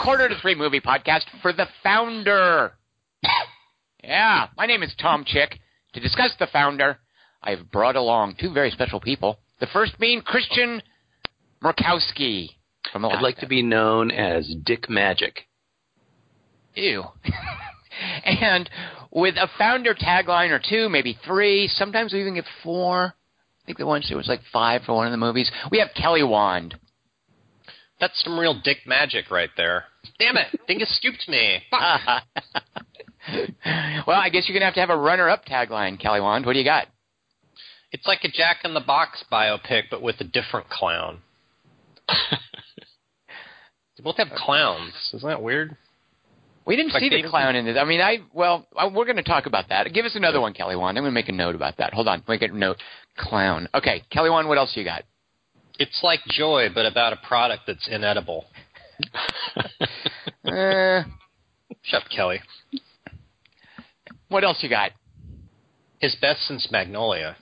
Welcome to the Quarter to Three Movie Podcast for The Founder. yeah, my name is Tom Chick. To discuss The Founder, I have brought along two very special people. The first being Christian Murkowski from Alaska. I'd like to be known as Dick Magic. Ew. and with a founder tagline or two, maybe three, sometimes we even get four. I think the once there was like five for one of the movies. We have Kelly Wand. That's some real dick magic right there. Damn it, Dingus scooped me. Fuck. well, I guess you're gonna have to have a runner-up tagline, Kelly Wand. What do you got? It's like a Jack in the Box biopic, but with a different clown. they both have clowns. Isn't that weird? We didn't Like see the David- clown in this. I mean, I well, I, we're going to talk about that. Give us another one, Kelly Wand. I'm going to make a note about that. Hold on, make a note. Clown. Okay, Kelly Wand. What else you got? It's like Joy, but about a product that's inedible. Uh, Shut up, Kelly. what else you got? His best since Magnolia.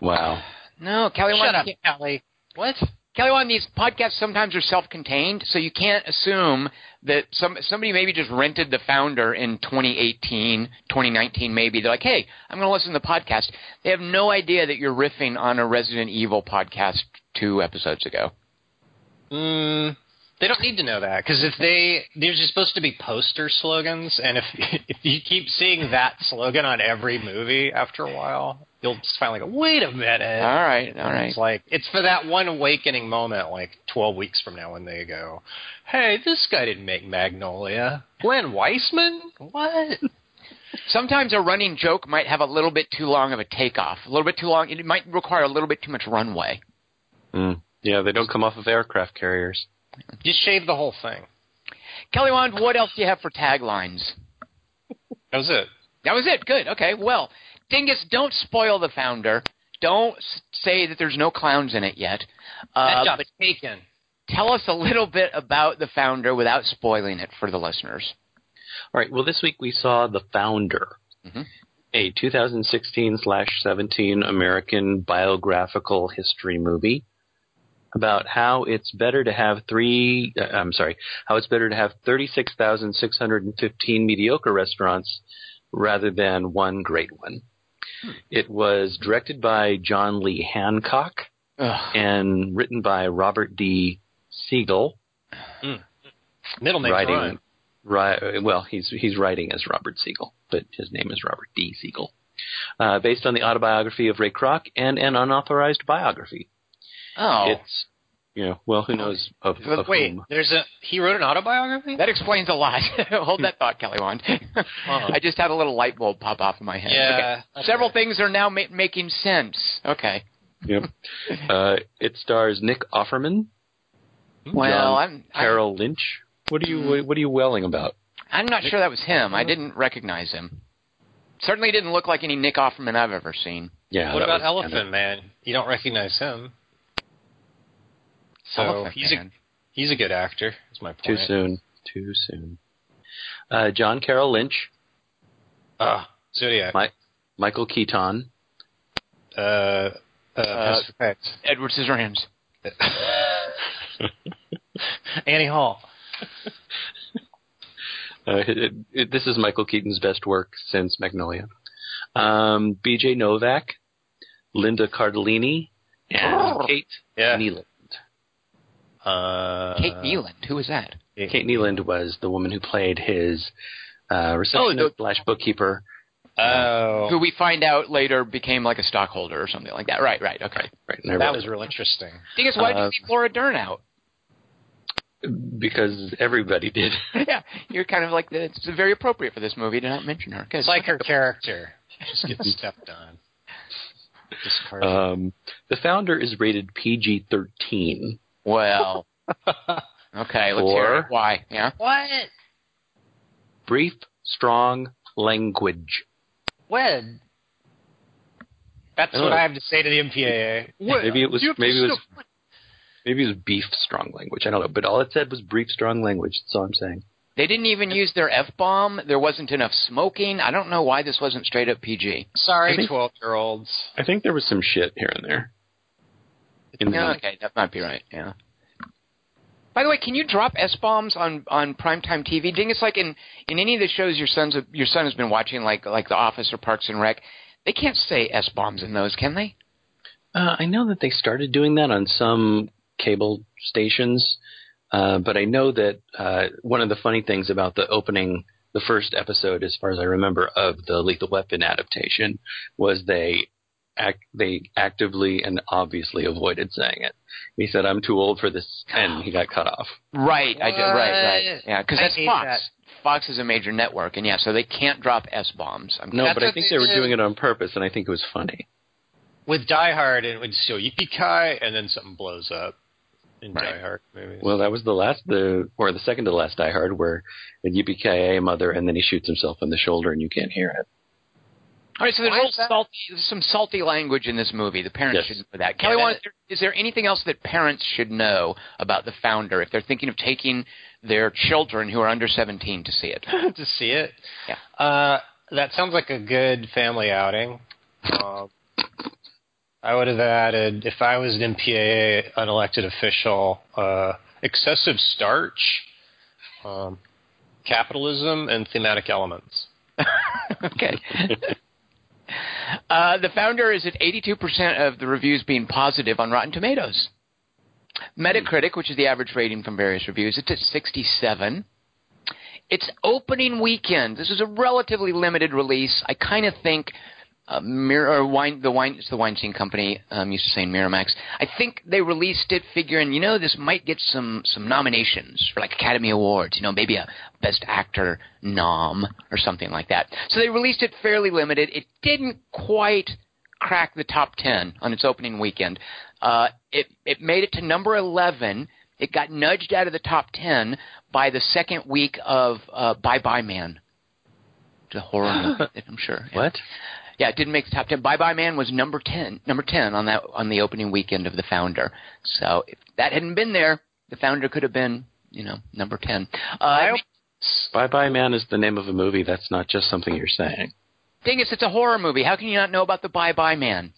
Wow. No, Kelly Wand. Shut up, you Kelly. What? Kelly Wand. These podcasts sometimes are self-contained, so you can't assume that some somebody maybe just rented the founder in 2018, 2019, maybe. They're like, hey, I'm going to listen to the podcast. They have no idea that you're riffing on a Resident Evil podcast two episodes ago. Mm, they don't need to know that because if they they're just supposed to be poster slogans, and if if you keep seeing that slogan on every movie after a while, you'll just finally go, wait a minute. All right, all right. It's like it's for that one awakening moment, like twelve weeks from now, when they go, "Hey, this guy didn't make Magnolia. Glenn Weissman? What? Sometimes a running joke might have a little bit too long of a takeoff, a little bit too long. It might require a little bit too much runway. Mm. Yeah, they don't come off of aircraft carriers. Just shave the whole thing." Kelly Wand, what else do you have for taglines? That was it. That was it. Good. Okay. Well, Dingus, don't spoil the founder. Don't say that there's no clowns in it yet. That Uh, job's but taken. tell us a little bit about the founder without spoiling it for the listeners. All right. Well, this week we saw The Founder, Mhm. a 2016 slash 17 American biographical history movie about how it's better to have three. Uh, I'm sorry, how it's better to have 36,615 mediocre restaurants rather than one great one. It was directed by John Lee Hancock Ugh. and written by Robert D. Siegel. Middle name's writing, Ryan. Well, he's he's writing as Robert Siegel, but his name is Robert D. Siegel. Uh, based on the autobiography of Ray Kroc and an unauthorized biography. Oh, It's you know, well, who knows of, But of wait, whom? there's a he wrote an autobiography. that explains a lot. Hold that thought, Kelly Wand. I just had a little light bulb pop off in my head. Yeah, Okay. Several things are now ma- making sense. Okay. Yep. uh, it stars Nick Offerman, Well, John I'm I'm, Carroll Lynch. What are you What are you welling about? I'm not sure that was him. I didn't recognize him. Certainly didn't look like any Nick Offerman I've ever seen. Yeah. what about Elephant kinda- Man? You don't recognize him. So Elephant he's Man. a he's a good actor. Is my point. Too soon. Too soon. Uh, John Carroll Lynch, Ah, Zodiac. Mi- Michael Keaton, uh, uh, Pacific Effect. Edward Scissorhands. Annie Hall. Uh, it, it, this is Michael Keaton's best work since Magnolia. Um, B.J. Novak, Linda Cardellini, and Kate Yeah. Kneeland. Uh, Kate Kneeland. Who was that? Kate Kneeland was the woman who played his uh, receptionist Oh, the- slash bookkeeper. Oh, Who we find out later became like a stockholder or something like that. Right, right, okay. Right, and that was real interesting. Thing is, why did Uh, you leave Laura Dern out? because everybody did. yeah, you're kind of like the, it's very appropriate for this movie to not mention her. Good. It's like her character. Just gets stepped on. Um, the founder is rated PG-13. Well, okay, let's hear it. Why? Yeah. what? Brief, strong language. When? That's I what know. I have to say to the MPAA. Maybe it was. Maybe it was. Maybe it was beef strong language. I don't know, but all it said was brief strong language. That's all I'm saying. They didn't even use their f bomb. There wasn't enough smoking. I don't know why this wasn't straight up PG. Sorry, twelve-year-olds. I think there was some shit here and there. In the Yeah, okay, that might be right. Yeah. By the way, can you drop s bombs on on primetime TV? Ding, it's like in in any of the shows your son's your son has been watching, like like The Office or Parks and Rec. They can't say s bombs in those, can they? Uh, I know that they started doing that on some cable stations, uh, but I know that uh, one of the funny things about the opening, the first episode, as far as I remember, of the Lethal Weapon adaptation, was they act, they actively and obviously avoided saying it. He said, "I'm too old for this," and he got cut off. Right, I did. Right, right. Yeah, because that's Fox. that. Fox is a major network, and yeah, so they can't drop s bombs. No, That's but I think they they were doing it on purpose, and I think it was funny. With Die Hard, and it would show Yippee Ki, and then something blows up in Right. Die Hard movies. Well, that was the last, the or the second to last Die Hard, where the yippee mother, and then he shoots himself in the shoulder, and you can't hear it. All right, so there's a little salty, some salty language in this movie. The parents Yes. should know that. Kelly, Yeah, Wan, that- is there- is there anything else that parents should know about the founder if they're thinking of taking their children who are under 17 to see it? to see it. Yeah. Uh, that sounds like a good family outing. Um, I would have added, if I was an MPAA unelected official, uh, excessive starch, um, capitalism, and thematic elements. okay. Uh, the founder is at 82% of the reviews being positive on Rotten Tomatoes. Metacritic, which is the average rating from various reviews, it's at 67. It's opening weekend. This is a relatively limited release. I kind of think uh, Mir- or wine, the wine, it's the Weinstein Company. I'm used to saying Miramax. I think they released it figuring, you know, this might get some some nominations for like Academy Awards. You know, maybe a Best Actor nom or something like that. So they released it fairly limited. It didn't quite crack the top ten on its opening weekend. Uh, it it made it to number eleven. It got nudged out of the top ten by the second week of uh, Bye Bye Man. A horror movie, I'm sure. Yeah. What? Yeah, it didn't make the top ten. Bye Bye Man was number ten, number ten on that on the opening weekend of the Founder. So if that hadn't been there, the Founder could have been, you know, number ten. Uh, Bye Bye Man is the name of a movie. That's not just something you're saying. Dingus, it's a horror movie. How can you not know about the Bye Bye Man?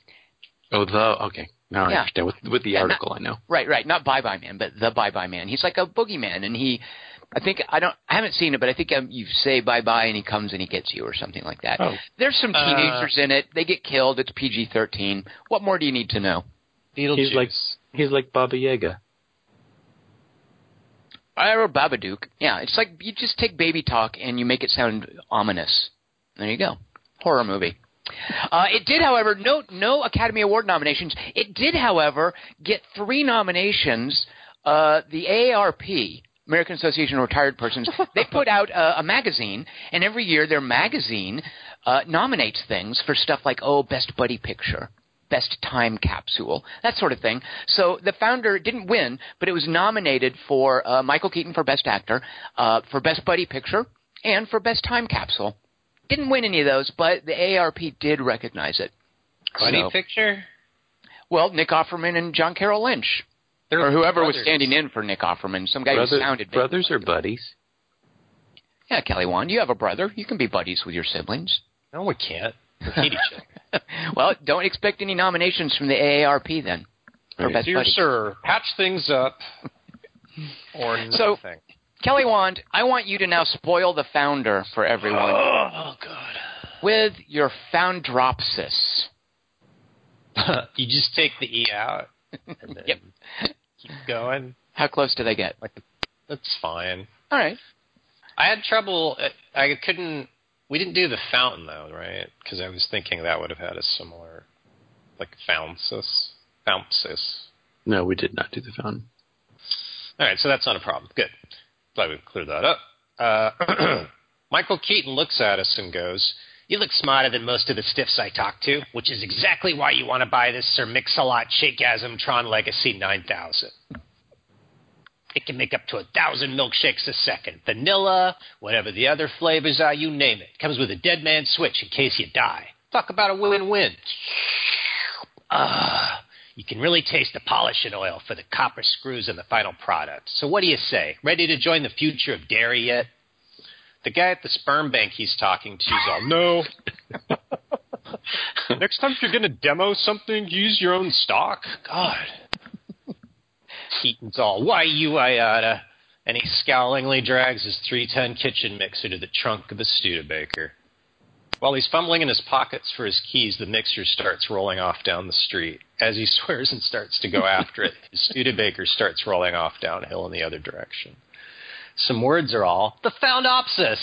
Oh, the okay. Now I understand. With with the Yeah, not- article, I know. Right, right. Not Bye Bye Man, but the Bye Bye Man. He's like a boogeyman, and he, I think I don't, I haven't seen it, but I think um, you say bye bye, and he comes and he gets you, or something like that. Oh. There's some Uh, teenagers in it. They get killed. It's PG-13. What more do you need to know? Beetlejuice. He's like he's like Baba Yaga. I wrote Babadook. Yeah, it's like you just take baby talk and you make it sound ominous. There you go. Horror movie. Uh, it did, however, no no Academy Award nominations. It did, however, get three nominations. Uh, the AARP, American Association of Retired Persons, they put out a, a magazine, and every year their magazine uh, nominates things for stuff like oh, best buddy picture, best time capsule, that sort of thing. So the founder didn't win, but it was nominated for uh, Michael Keaton for best actor, uh, for best buddy picture, and for best time capsule. Didn't win any of those, but the ARP did recognize it. Funny So- picture. Well, Nick Offerman and John Carroll Lynch, They're or whoever was standing in for Nick Offerman, some guy Brother- who sounded big. brothers or buddies? Yeah, Kelly Wand, you have a brother. You can be buddies with your siblings. No, we can't. We hate each other. well, don't expect any nominations from the AARP then for Right. best Dear buddy. sir, patch things up, or So- Kelly Wand, I want you to now spoil the founder for everyone oh God. with your foundropsis. you just take the e out. And then Yep. Keep going. How close do they get? That's fine. All right. I had trouble. I couldn't. We didn't do the fountain though, right? Because I was thinking that would have had a similar, like founcis, founcis. No, we did not do the fountain. All right, so that's not a problem. Good. Glad we've cleared that up. Uh, Michael Keaton looks at us and goes, "You look smarter than most of the stiffs I talk to, which is exactly why you want to buy this Sir Mix-a-Lot Shakeasm Tron Legacy 9000. It can make up to a thousand milkshakes a second, vanilla, whatever the other flavors are, you name it. Comes with a dead man switch in case you die. Talk about a win-win." Ah, you can really taste the polishing oil for the copper screws in the final product. So what do you say? Ready to join the future of dairy yet? The guy at the sperm bank he's talking to is all, no. Next time if you're going to demo something, use your own stock. God. Keaton's all, why you Iata? Uh, and he scowlingly drags his three-ton kitchen mixer to the trunk of a Studebaker. While he's fumbling in his pockets for his keys, the mixer starts rolling off down the street. As he swears and starts to go after it, his Studebaker starts rolling off downhill in the other direction. Some words are all, the Foundopsis!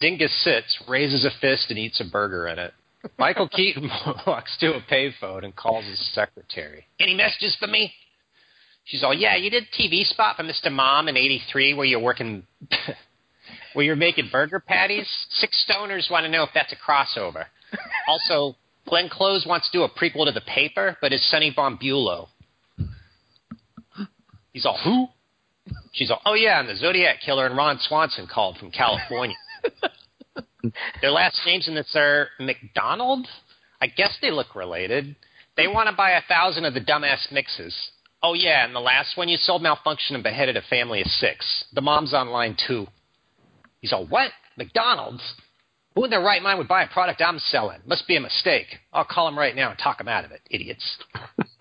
Dingus sits, raises a fist, and eats a burger in it. Michael Keaton walks to a payphone and calls his secretary. Any messages for me? She's all, yeah, you did a TV spot for Mr. Mom in '83 where you're working, where you're making burger patties. Six stoners want to know if that's a crossover. Also, Glenn Close wants to do a prequel to The Paper, but it's Sonny Bulow. He's all, who? She's all, oh yeah, and the Zodiac Killer and Ron Swanson called from California. Their last names in this are McDonald. I guess they look related. They want to buy a thousand of the dumbass mixes. Oh yeah, and the last one you sold malfunction and beheaded a family of six. The mom's on line two. He's all, what? McDonald's? Who in their right mind would buy a product I'm selling? Must be a mistake. I'll call him right now and talk him out of it, idiots.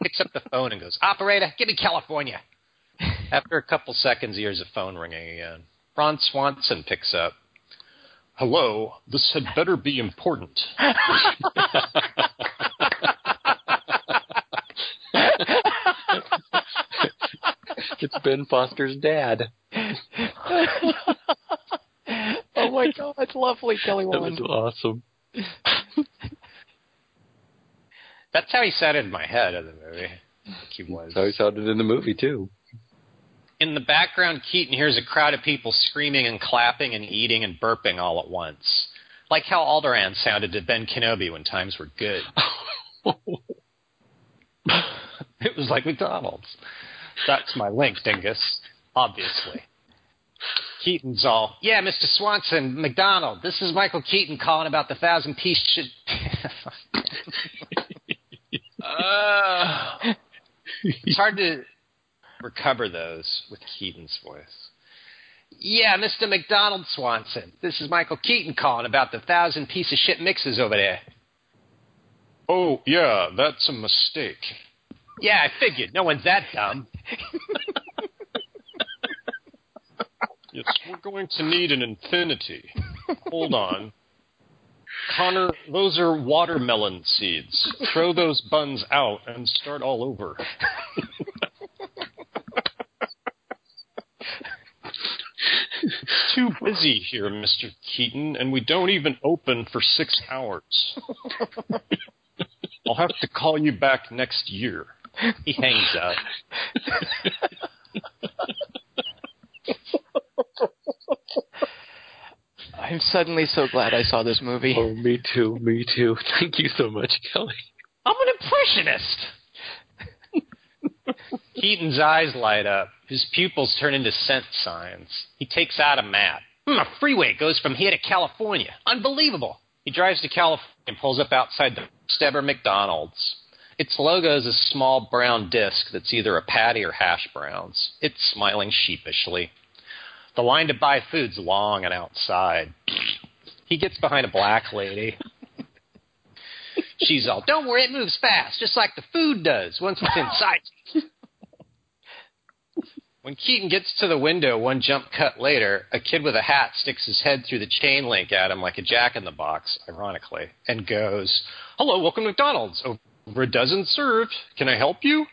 Picks up the phone and goes, Operator, give me California. After a couple seconds, he hears a phone ringing again. Ron Swanson picks up. Hello, this had better be important. it's Ben Foster's dad. oh my god, that's lovely, Kelly That was awesome. That's how he sounded in my head in the movie. He was. That's how he sounded in the movie too. In the background, Keaton hears a crowd of people screaming and clapping and eating and burping all at once. Like how Alderaan sounded to Ben Kenobi when times were good. it was like McDonald's. That's my link, Dingus. Obviously. Keaton's all, yeah, Mr. Swanson, McDonald, this is Michael Keaton calling about the thousand piece shit. uh, it's hard to recover those with Keaton's voice. Yeah, Mr. McDonald Swanson. This is Michael Keaton calling about the thousand piece of shit mixes over there. Oh, yeah, that's a mistake. Yeah, I figured. No one's that dumb. yes, we're going to need an infinity. Hold on. Connor, those are watermelon seeds. Throw those buns out and start all over. Too busy here, Mr. Keaton, and we don't even open for six hours. I'll have to call you back next year. He hangs up. I'm suddenly so glad I saw this movie. Oh, me too, me too. Thank you so much, Kelly. I'm an impressionist. Keaton's eyes light up. His pupils turn into scent signs. He takes out a map. Hmm, a freeway goes from here to California. Unbelievable. He drives to California and pulls up outside the Steber McDonald's. Its logo is a small brown disc that's either a patty or hash browns. It's smiling sheepishly. The line to buy food's long and outside. He gets behind a black lady. She's all, don't worry, it moves fast, just like the food does once it's inside. When Keaton gets to the window one jump cut later, a kid with a hat sticks his head through the chain link at him like a jack in the box, ironically, and goes, Hello, welcome to McDonald's. Over a dozen served. Can I help you?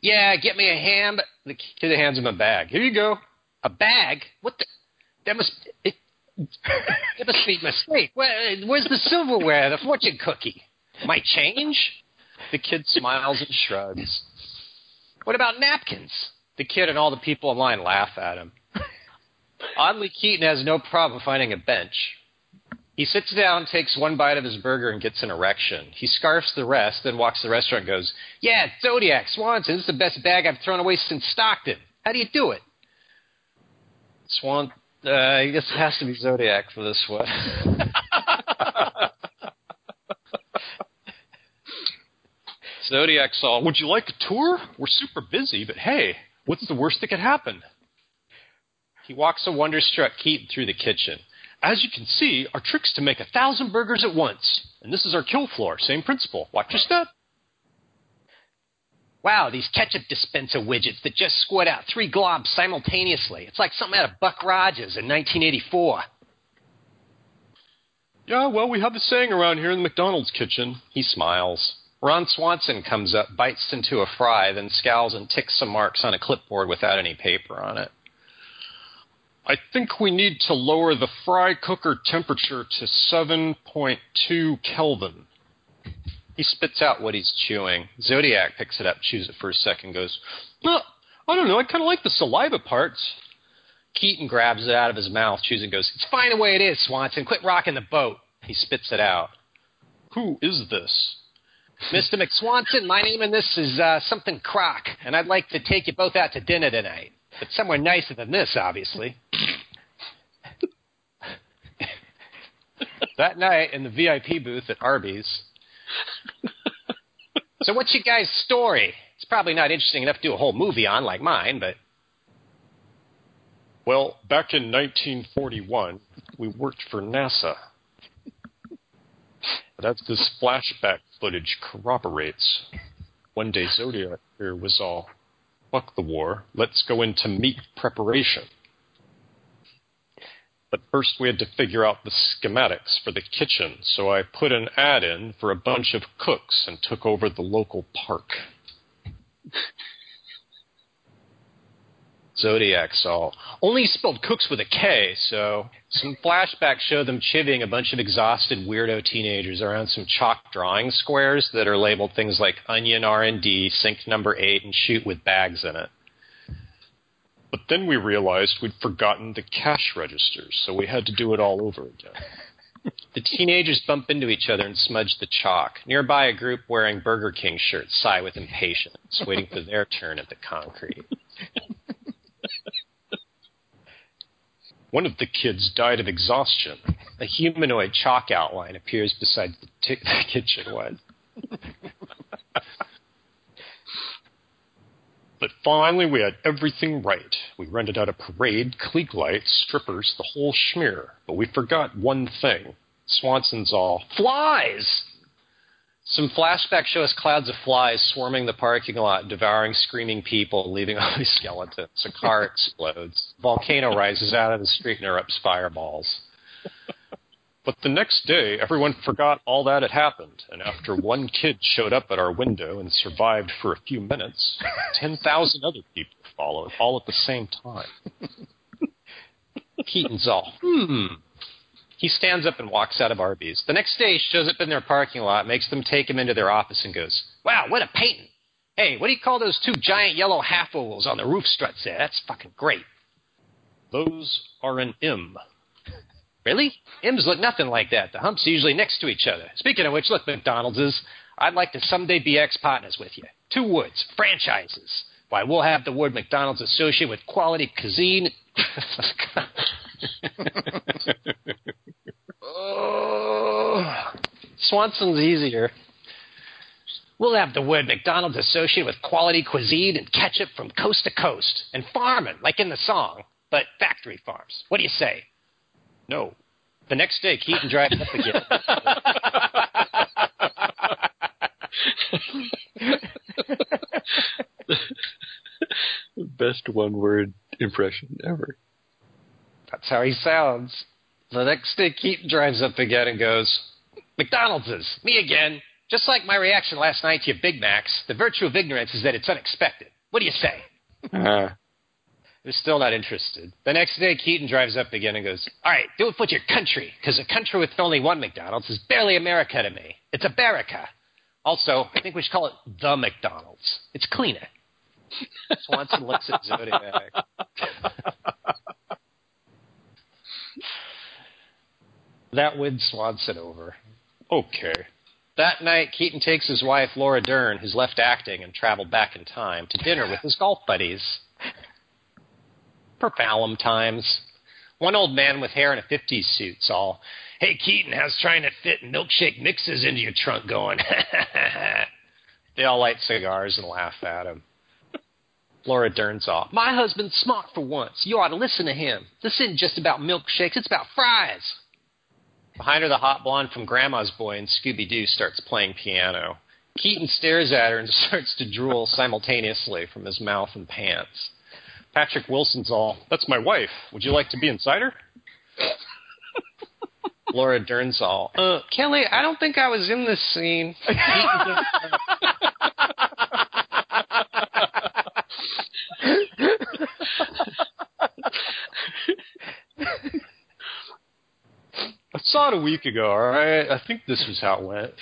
Yeah, get me a ham. The kid hands him a bag. Here you go. A bag? What the? That must. It, that must be a mistake. Where, where's the silverware? The fortune cookie? My change? The kid smiles and shrugs. What about napkins? The kid and all the people in line laugh at him. Oddly, Keaton has no problem finding a bench. He sits down, takes one bite of his burger, and gets an erection. He scarfs the rest, then walks to the restaurant and goes, Yeah, Zodiac, Swanson, this is the best bag I've thrown away since Stockton. How do you do it? Swan, uh, I guess it has to be Zodiac for this one. Zodiac saw, Would you like a tour? We're super busy, but hey, what's the worst that could happen? He walks a wonderstruck Keaton through the kitchen. As you can see, our trick's to make a thousand burgers at once. And this is our kill floor. Same principle. Watch your step. Wow, these ketchup dispenser widgets that just squirt out three globs simultaneously. It's like something out of Buck Rogers in 1984. Yeah, well, we have the saying around here in the McDonald's kitchen. He smiles. Ron Swanson comes up, bites into a fry, then scowls and ticks some marks on a clipboard without any paper on it. I think we need to lower the fry cooker temperature to 7.2 Kelvin. He spits out what he's chewing. Zodiac picks it up, chews it for a second, goes, Well, I don't know. I kind of like the saliva parts. Keaton grabs it out of his mouth, chews and goes, It's fine the way it is, Swanson. Quit rocking the boat. He spits it out. Who is this? Mr. McSwanson, my name in this is uh, something Kroc, and I'd like to take you both out to dinner tonight. But somewhere nicer than this, obviously. that night in the VIP booth at Arby's. so what's your guys' story? It's probably not interesting enough to do a whole movie on like mine, but Well, back in 1941, we worked for NASA. That's this flashback footage corroborates, one day Zodiac here was all, fuck the war, let's go into meat preparation. But first we had to figure out the schematics for the kitchen, so I put an ad in for a bunch of cooks and took over the local park. Zodiac saw. Only spelled cooks with a K, so some flashbacks show them chivying a bunch of exhausted weirdo teenagers around some chalk drawing squares that are labeled things like onion R&D, sink number 8, and chute with bags in it. But then we realized we'd forgotten the cash registers, so we had to do it all over again. The teenagers bump into each other and smudge the chalk. Nearby, a group wearing Burger King shirts sigh with impatience, waiting for their turn at the concrete. One of the kids died of exhaustion. A humanoid chalk outline appears beside the, t- the kitchen one. But finally, we had everything right. We rented out a parade, klieg lights, strippers, the whole schmear. But we forgot one thing. Swanson's all, Flies! Some flashbacks show us clouds of flies swarming the parking lot, devouring screaming people, leaving only skeletons. A car explodes. Volcano rises out of the street and erupts fireballs. But the next day, everyone forgot all that had happened, and after one kid showed up at our window and survived for a few minutes, 10,000 other people followed, all at the same time. Keaton's all, hmm. He stands up and walks out of Arby's. The next day, shows up in their parking lot, makes them take him into their office, and goes, Wow, what a painting! Hey, what do you call those two giant yellow half ovals on the roof struts there? That's fucking great. Those are an M. Really? M's look nothing like that. The humps are usually next to each other. Speaking of which, look, McDonald's is. I'd like to someday be ex partners with you. Two words, franchises. Why, we'll have the word McDonald's associated with quality cuisine. oh, Swanson's easier. We'll have the word McDonald's associated with quality cuisine and ketchup from coast to coast. And farming, like in the song, but factory farms. What do you say? No. The next day, Keaton drives up again. Best one word impression ever. That's how he sounds. The next day, Keaton drives up again and goes, McDonald's is me again. Just like my reaction last night to your Big Macs, the virtue of ignorance is that it's unexpected. What do you say? Uh, They're still not interested. The next day, Keaton drives up again and goes, All right, do it for your country, because a country with only one McDonald's is barely America to me. It's America. Also, I think we should call it the McDonald's. It's cleaner. Swanson looks at Zodiac. that wins Swanson over. Okay. That night, Keaton takes his wife, Laura Dern, who's left acting and traveled back in time, to dinner with his golf buddies. Perfalum times. One old man with hair in a 50s suit's all, Hey, Keaton, how's trying to fit milkshake mixes into your trunk going? they all light cigars and laugh at him. Laura Dern's off. My husband's smart for once. You ought to listen to him. This isn't just about milkshakes, it's about fries. Behind her, the hot blonde from Grandma's Boy and Scooby Doo starts playing piano. Keaton stares at her and starts to drool simultaneously from his mouth and pants. Patrick Wilson's all, that's my wife. Would you like to be inside her? Laura Dern's all, uh, Kelly, I don't think I was in this scene. saw it a week ago, all right? I think this was how it went.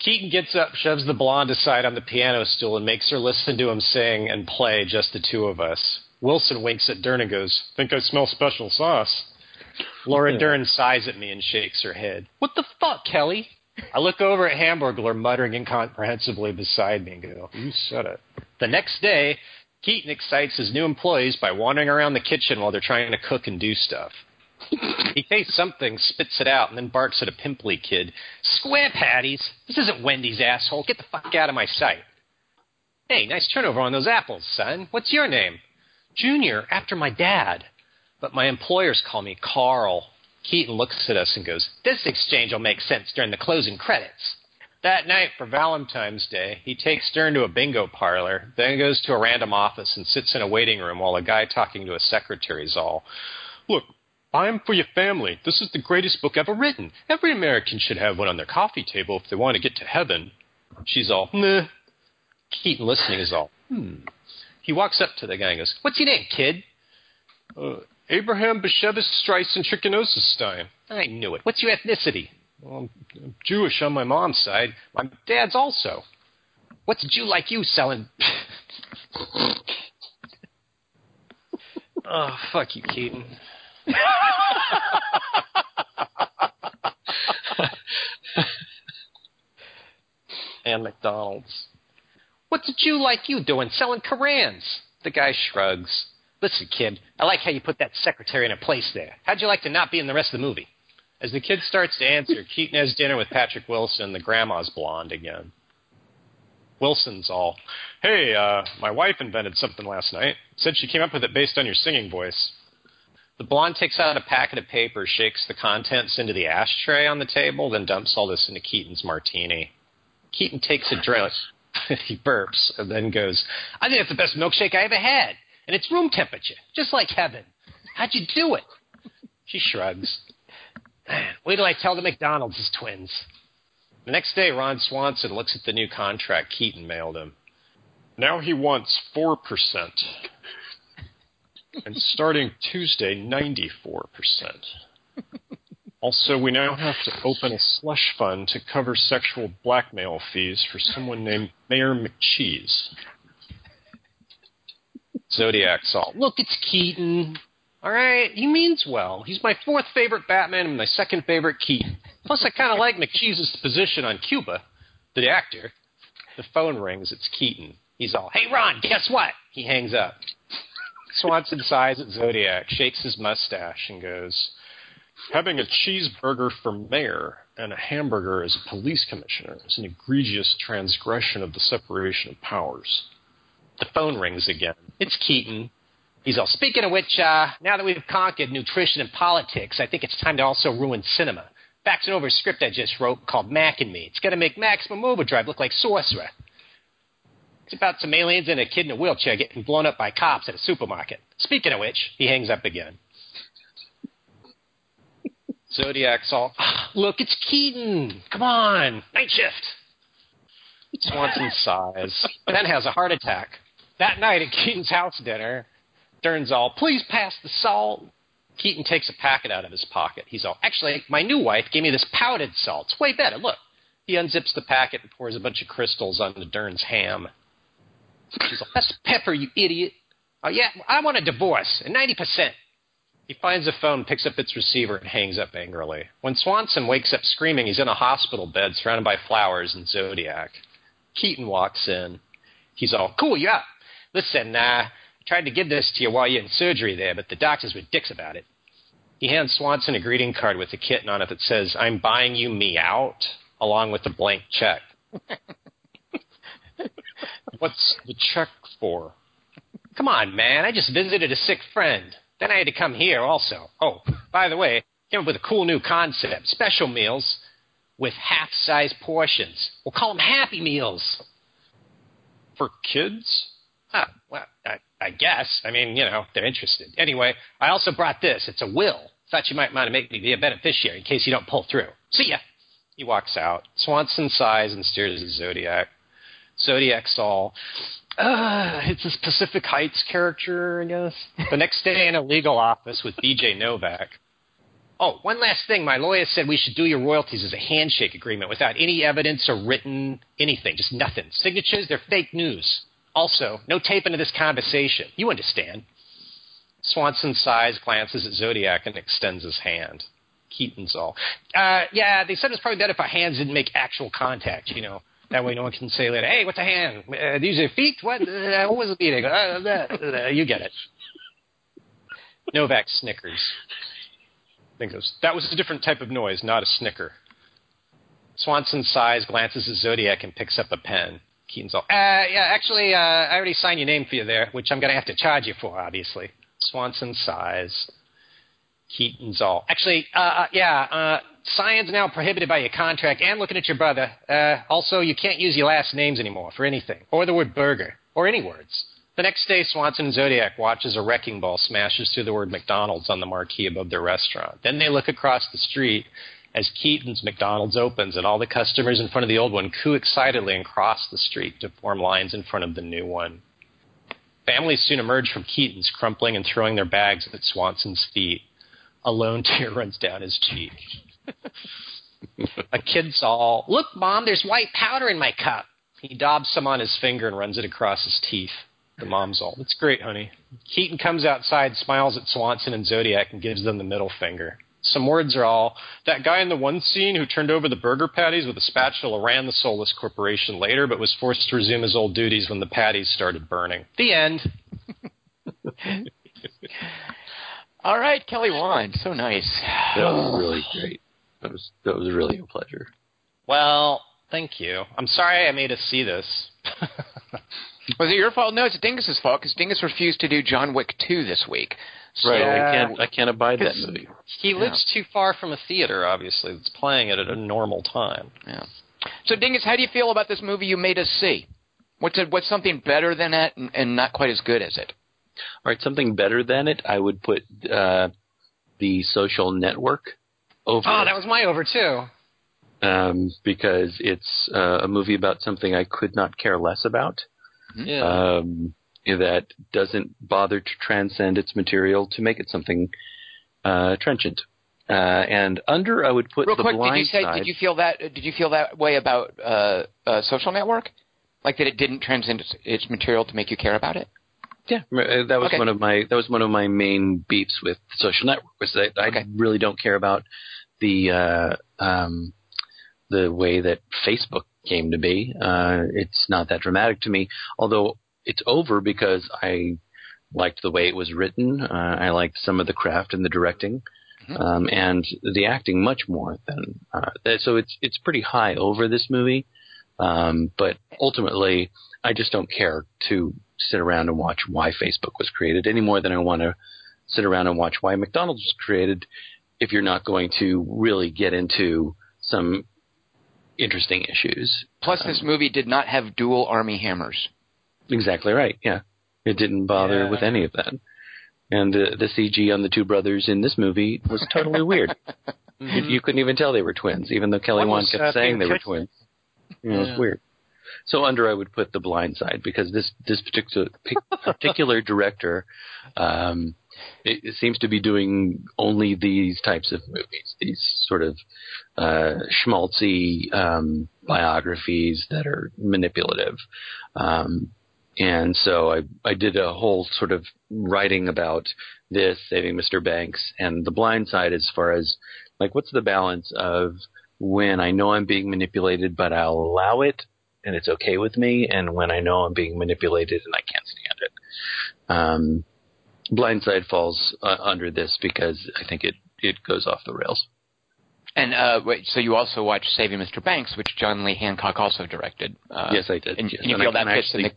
Keaton gets up, shoves the blonde aside on the piano stool, and makes her listen to him sing and play just the two of us. Wilson winks at Dern and goes, Think I smell special sauce. Laura Dern sighs at me and shakes her head. What the fuck, Kelly? I look over at Hamburglar muttering incomprehensibly beside me and go, You said it. The next day, Keaton excites his new employees by wandering around the kitchen while they're trying to cook and do stuff. He tastes something, spits it out, and then barks at a pimply kid. Square patties! This isn't Wendy's asshole. Get the fuck out of my sight. Hey, nice turnover on those apples, son. What's your name? Junior, after my dad. But my employers call me Carl. Keaton looks at us and goes, This exchange will make sense during the closing credits. That night for Valentine's Day, he takes Stern to a bingo parlor, then goes to a random office and sits in a waiting room while a guy talking to a secretary is all, Look, 'em for your family. This is the greatest book ever written. Every American should have one on their coffee table if they want to get to heaven. She's all, Meh. Keaton listening is all, Hmm. He walks up to the guy and goes, What's your name, kid? Uh, Abraham Bashevis Strice and Trichinosis I knew it. What's your ethnicity? Well, I'm Jewish on my mom's side. My dad's also. What's a Jew like you selling? oh, fuck you, Keaton. and McDonald's. What's a Jew like you doing selling Korans? The guy shrugs. Listen, kid, I like how you put that secretary in a place there. How'd you like to not be in the rest of the movie? As the kid starts to answer, Keaton has dinner with Patrick Wilson. The grandma's blonde again. Wilson's all, Hey, uh, my wife invented something last night. Said she came up with it based on your singing voice. The blonde takes out a packet of paper, shakes the contents into the ashtray on the table, then dumps all this into Keaton's martini. Keaton takes a drink. he burps and then goes, I think it's the best milkshake I ever had. And it's room temperature, just like heaven. How'd you do it? She shrugs. Wait till I tell the McDonald's is twins. The next day, Ron Swanson looks at the new contract Keaton mailed him. Now he wants 4%. And starting Tuesday, 94%. Also, we now have to open a slush fund to cover sexual blackmail fees for someone named Mayor McCheese. Zodiac's all, look, it's Keaton. All right, he means well. He's my fourth favorite Batman and my second favorite Keaton. Plus, I kind of like McCheese's position on Cuba, the actor. The phone rings. It's Keaton. He's all, hey, Ron, guess what? He hangs up. Swanson sighs at Zodiac, shakes his mustache, and goes, Having a cheeseburger for mayor and a hamburger as a police commissioner is an egregious transgression of the separation of powers. The phone rings again. It's Keaton. He's all, speaking of which, uh, now that we've conquered nutrition and politics, I think it's time to also ruin cinema. Faxing over a script I just wrote called Mac and Me. It's going to make Maximum Overdrive look like Sorcerer. It's about some aliens and a kid in a wheelchair getting blown up by cops at a supermarket. Speaking of which, he hangs up again. Zodiac's all, "Ah, look, it's Keaton. Come on, night shift. Swanson sighs, then has a heart attack. That night at Keaton's house dinner, Dern's all, please pass the salt. Keaton takes a packet out of his pocket. He's all, actually, my new wife gave me this powdered salt. It's way better. Look. He unzips the packet and pours a bunch of crystals onto Dern's ham. She's all, that's pepper, you idiot. Oh, yeah, I want a divorce, and 90%. He finds a phone, picks up its receiver, and hangs up angrily. When Swanson wakes up screaming, he's in a hospital bed surrounded by flowers and Zodiac. Keaton walks in. He's all, cool, you up. Listen, uh, I tried to give this to you while you're in surgery there, but the doctors were dicks about it. He hands Swanson a greeting card with a kitten on it that says, I'm buying you me out, along with a blank check. What's the check for? Come on, man. I just visited a sick friend. Then I had to come here also. Oh, by the way, came up with a cool new concept. Special meals. with half-size portions. We'll call them Happy Meals. For kids? Huh, well, I, I guess. I mean, you know, they're interested. Anyway, I also brought this. It's a will. Thought you might want to make me be a beneficiary in case you don't pull through. See ya. He walks out. Swanson sighs and stares at the Zodiac. Zodiac's all, uh, it's this Pacific Heights character, I guess. the next day in a legal office with BJ Novak. Oh, one last thing. My lawyer said we should do your royalties as a handshake agreement without any evidence or written anything. Just nothing. Signatures, they're fake news. Also, no taping of this conversation. You understand. Swanson sighs, glances at Zodiac, and extends his hand. Keaton's all, uh, yeah, they said it's probably better if our hands didn't make actual contact, you know. That way no one can say later, hey, what's a hand? Uh, these are feet? What? Uh, what was the beating? Uh, uh, you get it. Novak snickers. I think it was, that was a different type of noise, not a snicker. Swanson sighs, glances at Zodiac, and picks up a pen. Keaton's all, uh, yeah, actually, uh, I already signed your name for you there, which I'm going to have to charge you for, obviously. Swanson sighs. Keaton's all, actually, uh, uh, yeah, uh, sign's now prohibited by your contract and looking at your brother. Uh, also, you can't use your last names anymore for anything, or the word burger, or any words. The next day, Swanson and Zodiac watch as a wrecking ball smashes through the word McDonald's on the marquee above their restaurant. Then they look across the street as Keaton's McDonald's opens and all the customers in front of the old one coo excitedly and cross the street to form lines in front of the new one. Families soon emerge from Keaton's, crumpling and throwing their bags at Swanson's feet. A lone tear runs down his cheek. a kid's all, Look, Mom, there's white powder in my cup. He daubs some on his finger and runs it across his teeth. The mom's all, That's great, honey. Keaton comes outside, smiles at Swanson and Zodiac, and gives them the middle finger. Some words are all, That guy in the one scene who turned over the burger patties with a spatula ran the Soulless Corporation later, but was forced to resume his old duties when the patties started burning. The end. All right, Kelly Wand, so nice. That was really great. That was that was really a pleasure. Well, thank you. I'm sorry I made us see this. Was it your fault? No, it's Dingus's fault because Dingus refused to do John Wick 2 this week. So, Right. I can't I can't abide that movie. he lives too far from a theater, obviously, that's playing it at a normal time. Yeah. So, Dingus, how do you feel about this movie you made us see? What's it, what's something better than it and, and not quite as good as it? All right, something better than it. I would put uh, the Social Network over. Oh, that was my over, too. um, because it's uh, a movie about something I could not care less about. Yeah. Um, that doesn't bother to transcend its material to make it something uh, trenchant. Uh, and under, I would put Real the quick, did blind you say side. did you feel that did you feel that way about uh, uh, Social Network? Like that it didn't transcend its, its material to make you care about it? Yeah, uh, that was Okay. one of my that was one of my main beeps with social network was that I Okay. really don't care about the uh, um, the way that Facebook came to be. Uh, it's not that dramatic to me, although it's over because I liked the way it was written. Uh, I liked some of the craft and the directing. Mhm. Um, and the acting much more than uh, that- so it's it's pretty high over this movie, um, but ultimately I just don't care to sit around and watch why Facebook was created any more than I want to sit around and watch why McDonald's was created. If you're not going to really get into some interesting issues, Plus, this movie did not have dual Armie Hammers. exactly right. Yeah, it didn't bother Yeah. with any of that, and uh, the CG on the two brothers in this movie was totally weird. You, you couldn't even tell they were twins, even though Kelly One Wand kept uh, saying they being were twins. You know, Yeah. It's weird. So under, I would put The Blind Side because this this particular particular director, um, it, it seems to be doing only these types of movies, these sort of uh, schmaltzy um, biographies that are manipulative. Um, and so I, I did a whole sort of writing about this, Saving Mr. Banks, and The Blind Side as far as like what's the balance of when I know I'm being manipulated but I'll allow it and it's okay with me, and when I know I'm being manipulated and I can't stand it. Um, Blindside falls uh, under this because I think it it goes off the rails. And uh, wait, so you also watched Saving Mr. Banks, which John Lee Hancock also directed. Uh, yes, I did. and, yes. and you And feel that fits in the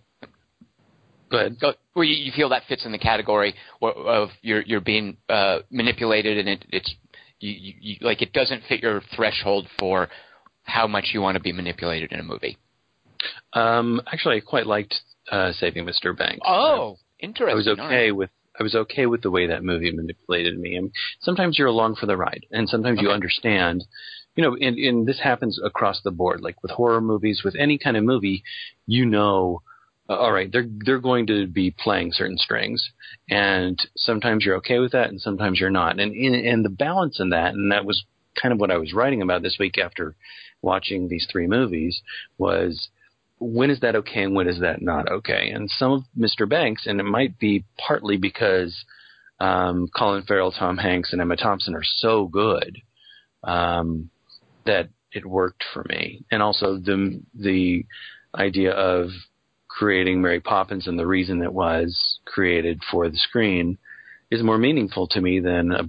Go ahead. Go, well, you, you feel that fits in the category of you're you're being uh, manipulated, and it, it's you, you like it doesn't fit your threshold for how much you want to be manipulated in a movie. Um, actually, I quite liked uh, Saving Mr. Banks. Oh, I interesting. was okay right. with I was okay with the way that movie manipulated me. And sometimes you're along for the ride, and sometimes you understand. You know, and, and this happens across the board. Like with horror movies, with any kind of movie, you know, uh, all right, they're they're going to be playing certain strings, and sometimes you're okay with that, and sometimes you're not. And and, and the balance in that, and that was kind of what I was writing about this week after watching these three movies was when is that okay and when is that not okay? And some of Mr. Banks, and it might be partly because um, Colin Farrell, Tom Hanks, and Emma Thompson are so good um, that it worked for me. And also the the idea of creating Mary Poppins and the reason it was created for the screen is more meaningful to me than a,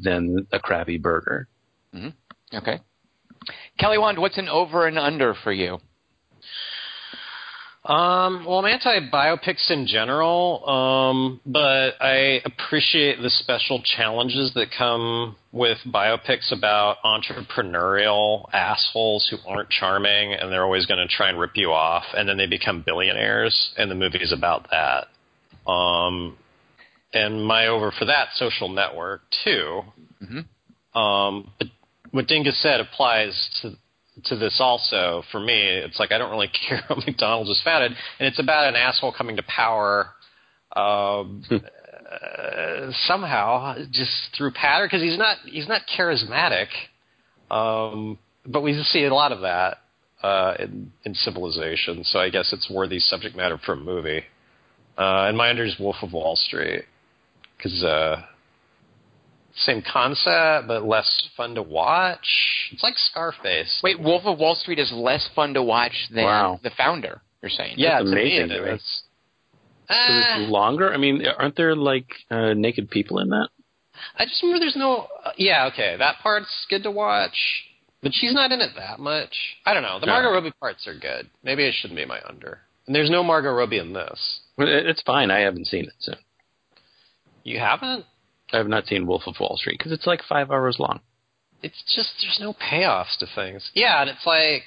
than a crappy burger. Okay. Kelly Wand, what's an over and under for you? Um, well, I'm anti biopics in general, um, but I appreciate the special challenges that come with biopics about entrepreneurial assholes who aren't charming and they're always going to try and rip you off, and then they become billionaires, and the movie is about that. Um, and my over for that, Social Network, too. Mhm. Um, but what Dingus said applies to to this also for me. It's like I don't really care how McDonald's was founded, and it's about an asshole coming to power um, uh, somehow just through pattern because he's not he's not charismatic. Um, but we see a lot of that uh, in, in Civilization, so I guess it's worthy subject matter for a movie. Uh, and my under is Wolf of Wall Street because uh, same concept but less fun to watch. It's like Scarface. Wait, Wolf of Wall Street is less fun to watch than Wow. The Founder. You're saying? yeah, That's to me amazing it to me. is. So Ah, it's longer. I mean, aren't there like uh, naked people in that? I just remember there's no. Uh, yeah, okay, that part's good to watch, but she's not in it that much. I don't know. The No. Margot Robbie parts are good. Maybe it shouldn't be my under. And there's no Margot Robbie in this. It's fine. I haven't seen it, so You haven't? I have not seen Wolf of Wall Street because it's like five hours long. It's just there's no payoffs to things. Yeah, and it's like.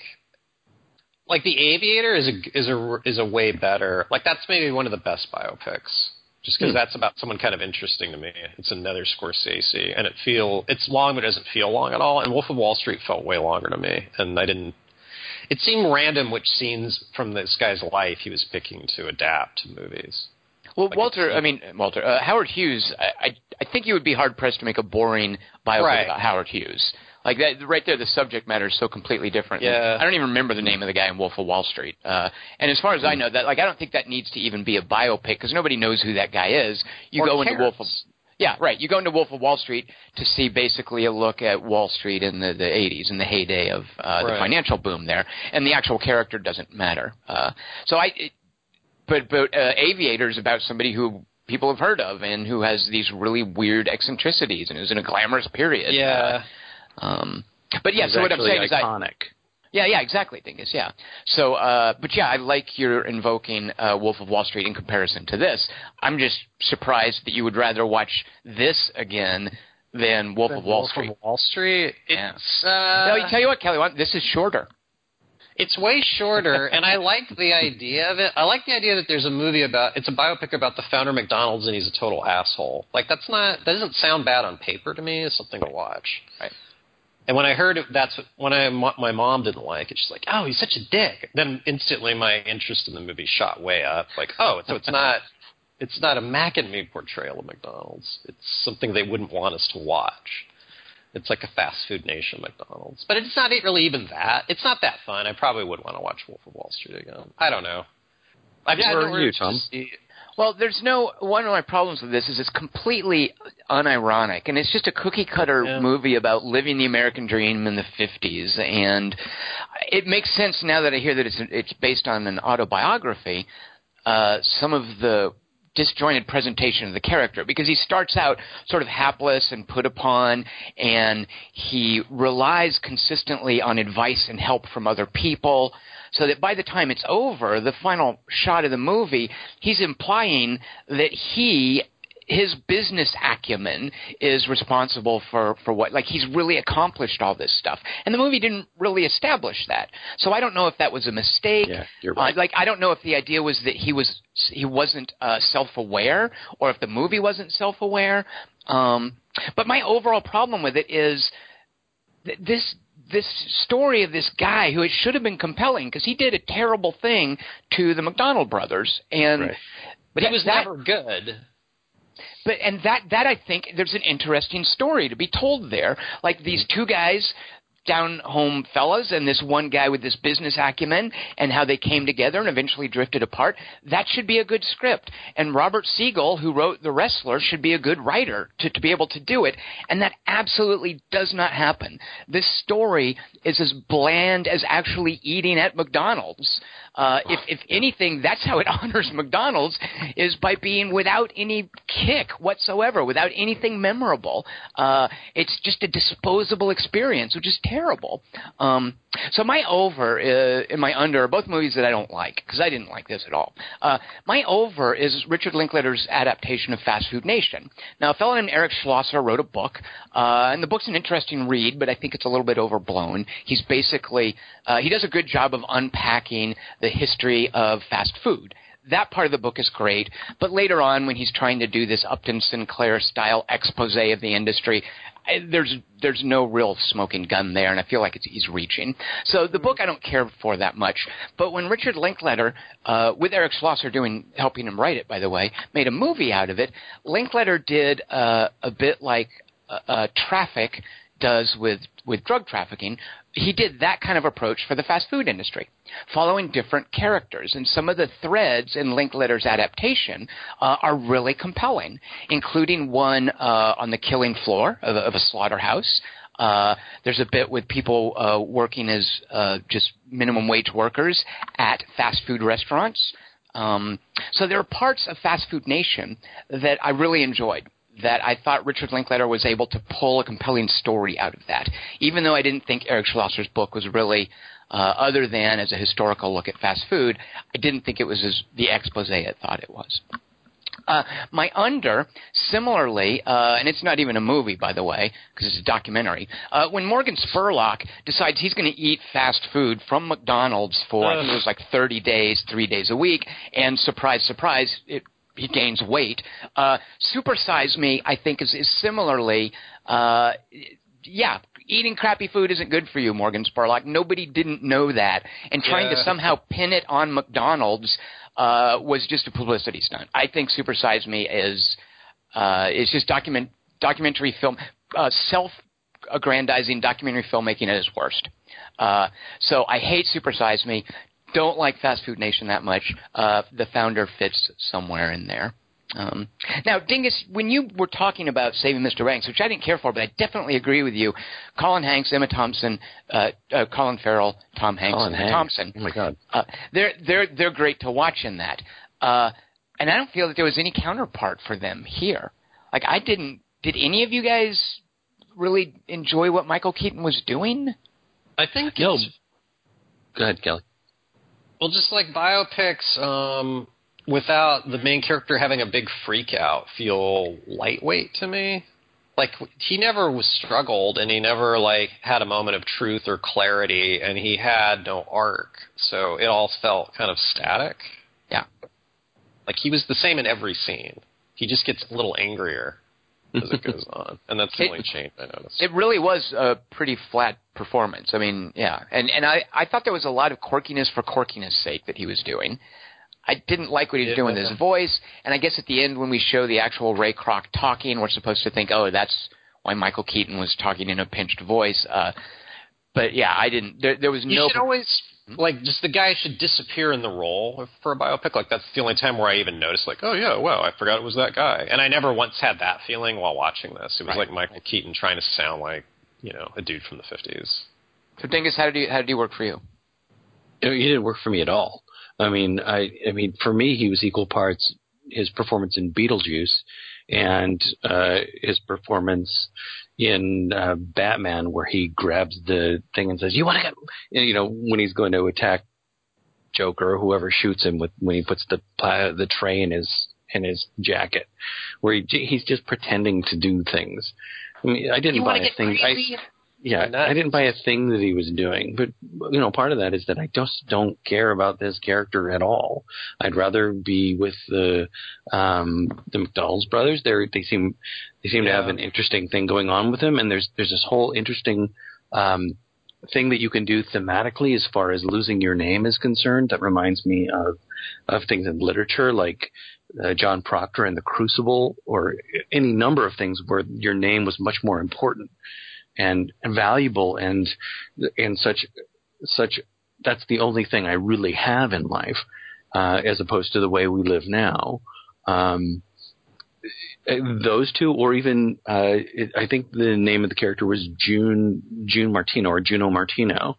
Like the Aviator is a is a is a way better. Like that's maybe one of the best biopics, just because Hmm. that's about someone kind of interesting to me. It's another Scorsese, and it feel it's long, but it doesn't feel long at all. And Wolf of Wall Street felt way longer to me, and I didn't. It seemed random which scenes from this guy's life he was picking to adapt to movies. Well, Like Walter, I mean Walter, uh, Howard Hughes. I, I I think you would be hard pressed to make a boring biopic Right. about Howard Hughes. Like that, right there, the subject matter is so completely different. Yeah. I don't even remember the name of the guy in Wolf of Wall Street. Uh, and as far as I know, that like I don't think that needs to even be a biopic because nobody knows who that guy is. You Or go into. Wolf of yeah, right. You go into Wolf of Wall Street to see basically a look at Wall Street in the, the 80s, in the heyday of uh, the financial boom there, and the actual character doesn't matter. Uh, so I, it, but but uh, Aviator is about somebody who people have heard of and who has these really weird eccentricities and is in a glamorous period. Yeah. Uh, um, but yeah, It's so what I'm actually saying is, I, iconic. yeah, yeah, exactly. Dingus, yeah. So, uh, but yeah, I like your invoking uh, Wolf of Wall Street in comparison to this. I'm just surprised that you would rather watch this again than Wolf of Wall Wolf Street. Of Wall Street. Yeah. It's uh, Tell, tell you what, Kelly, what- this is shorter. It's way shorter, and I like the idea of it. I like the idea that there's a movie about it's a biopic about the founder of McDonald's, and he's a total asshole. Like that's not that doesn't sound bad on paper to me. It's something to watch. Right. And when I heard it, that's what, when I my mom didn't like it. She's like, "Oh, he's such a dick." Then instantly my interest in the movie shot way up. Like, oh, so it's not it's not a Mac and Me portrayal of McDonald's. It's something they wouldn't want us to watch. It's like a fast food nation, McDonald's. But it's not really even that. It's not that fun. I probably would want to watch Wolf of Wall Street again. I don't know. I've had are you, Tom? see- Well, there's no one of my problems with this is it's completely unironic, and it's just a cookie cutter Yeah. movie about living the American dream in the '50s, and it makes sense now that I hear that it's it's based on an autobiography. Uh, some of the disjointed presentation of the character because he starts out sort of hapless and put upon and he relies consistently on advice and help from other people so that by the time it's over the final shot of the movie he's implying that he his business acumen is responsible for for what like he's really accomplished all this stuff and the movie didn't really establish that so i don't know if that was a mistake Yeah, you're right. uh, like i don't know if the idea was that he was he wasn't uh, self-aware or if the movie wasn't self-aware um but my overall problem with it is th- this this story of this guy who it should have been compelling because he did a terrible thing to the McDonald brothers and Right. But he was never good. But and that that I think there's an interesting story to be told there. Like these two guys down home fellas and this one guy with this business acumen and how they came together and eventually drifted apart. That should be a good script. And Robert Siegel, who wrote The Wrestler, should be a good writer to, to be able to do it. And that absolutely does not happen. This story is as bland as actually eating at McDonald's. Uh, if, if anything, that's how it honors McDonald's is by being without any kick whatsoever, without anything memorable. Uh, it's just a disposable experience, which is. Um, so my over uh, and my under are both movies that I don't like because I didn't like this at all. Uh, my over is Richard Linklater's adaptation of Fast Food Nation. Now, a fellow named Eric Schlosser wrote a book, uh, and the book's an interesting read, but I think it's a little bit overblown. He's basically uh, he does a good job of unpacking the history of fast food that part of the book is great, but later on, when he's trying to do this Upton Sinclair style expose of the industry, I, there's there's no real smoking gun there, and I feel like it's, he's reaching. So the book I don't care for that much. But when Richard Linklater, uh, with Eric Schlosser doing helping him write it, by the way, made a movie out of it, Linklater did uh, a bit like uh, uh, Traffic does with with drug trafficking. He did that kind of approach for the fast food industry, following different characters. And some of the threads in Linklater's adaptation uh, are really compelling, including one uh, on the killing floor of, a- of a slaughterhouse. Uh, there's a bit with people uh, working as uh, just minimum wage workers at fast food restaurants. Um, so there are parts of Fast Food Nation that I really enjoyed that I thought Richard Linklater was able to pull a compelling story out of that, even though I didn't think Eric Schlosser's book was really, uh, other than as a historical look at fast food, I didn't think it was as the expose I thought it was. Uh, my under, similarly, uh, and it's not even a movie, by the way, because it's a documentary. Uh, when Morgan Spurlock decides he's going to eat fast food from McDonald's for I think it was like 30 days, three days a week, and surprise, surprise, it he gains weight. Uh, Super Size Me, I think, is, is similarly, uh, yeah, eating crappy food isn't good for you, Morgan Spurlock. Nobody didn't know that, and trying to somehow pin it on McDonald's uh, was just a publicity stunt. I think Super Size Me is uh, is just document documentary film, uh, self aggrandizing documentary filmmaking at its worst. Uh, so I hate Super Size Me. Don't like Fast Food Nation that much. Uh, the founder fits somewhere in there. Um, now, Dingus, when you were talking about Saving Mr. Banks, which I didn't care for, but I definitely agree with you, Colin Hanks, Emma Thompson, uh, uh, Colin Farrell, Tom Hanks, Colin Emma Hanks. Thompson, Oh my God. uh, they're they're they're great to watch in that. Uh, and I don't feel that there was any counterpart for them here. Like I didn't. Did any of you guys really enjoy what Michael Keaton was doing? I think No. Go ahead, Kelly. Well, just like biopics, um, without the main character having a big freak out, feel lightweight to me. Like he never was struggled, and he never like had a moment of truth or clarity, and he had no arc, so it all felt kind of static. Yeah. Like he was the same in every scene. He just gets a little angrier as it goes on, and that's the It- only change I noticed. It really was a pretty flat performance. I mean, yeah, and and I I thought there was a lot of quirkiness for quirkiness sake that he was doing. I didn't like what he was Yeah. doing with his voice, and I guess at the end when we show the actual Ray Kroc talking, we're supposed to think, oh, that's why Michael Keaton was talking in a pinched voice. Uh, but yeah, I didn't. There, there was You no. should always like just the guy should disappear in the role for a biopic. Like that's the only time where I even noticed, like, oh yeah, wow, I forgot it was that guy. And I never once had that feeling while watching this. It was Right. like Michael Keaton trying to sound like you know a dude from the fifties. so Dingus, how did he how did he work for you? It, it didn't work for me at all. I mean, I, I mean, for me, he was equal parts his performance in Beetlejuice and uh, his performance in uh, Batman, where he grabs the thing and says, "You want to get," you know, when he's going to attack Joker or whoever shoots him with when he puts the pla- the tray in his in his jacket, where he, he's just pretending to do things. I mean, I didn't You buy want to a thing. I? Yeah, Nuts. I didn't buy a thing that he was doing, but you know, part of that is that I just don't care about this character at all. I'd rather be with the um the McDonald's brothers. They they seem they seem to have an interesting thing going on with him, and there's there's this whole interesting um thing that you can do thematically as far as losing your name is concerned. That reminds me of of things in literature like uh, John Proctor and The Crucible, or any number of things where your name was much more important and, valuable, and and such such. That's the only thing I really have in life, uh, as opposed to the way we live now. Um, those two, or even uh, it, I think the name of the character was June June Martino or Juno Martino,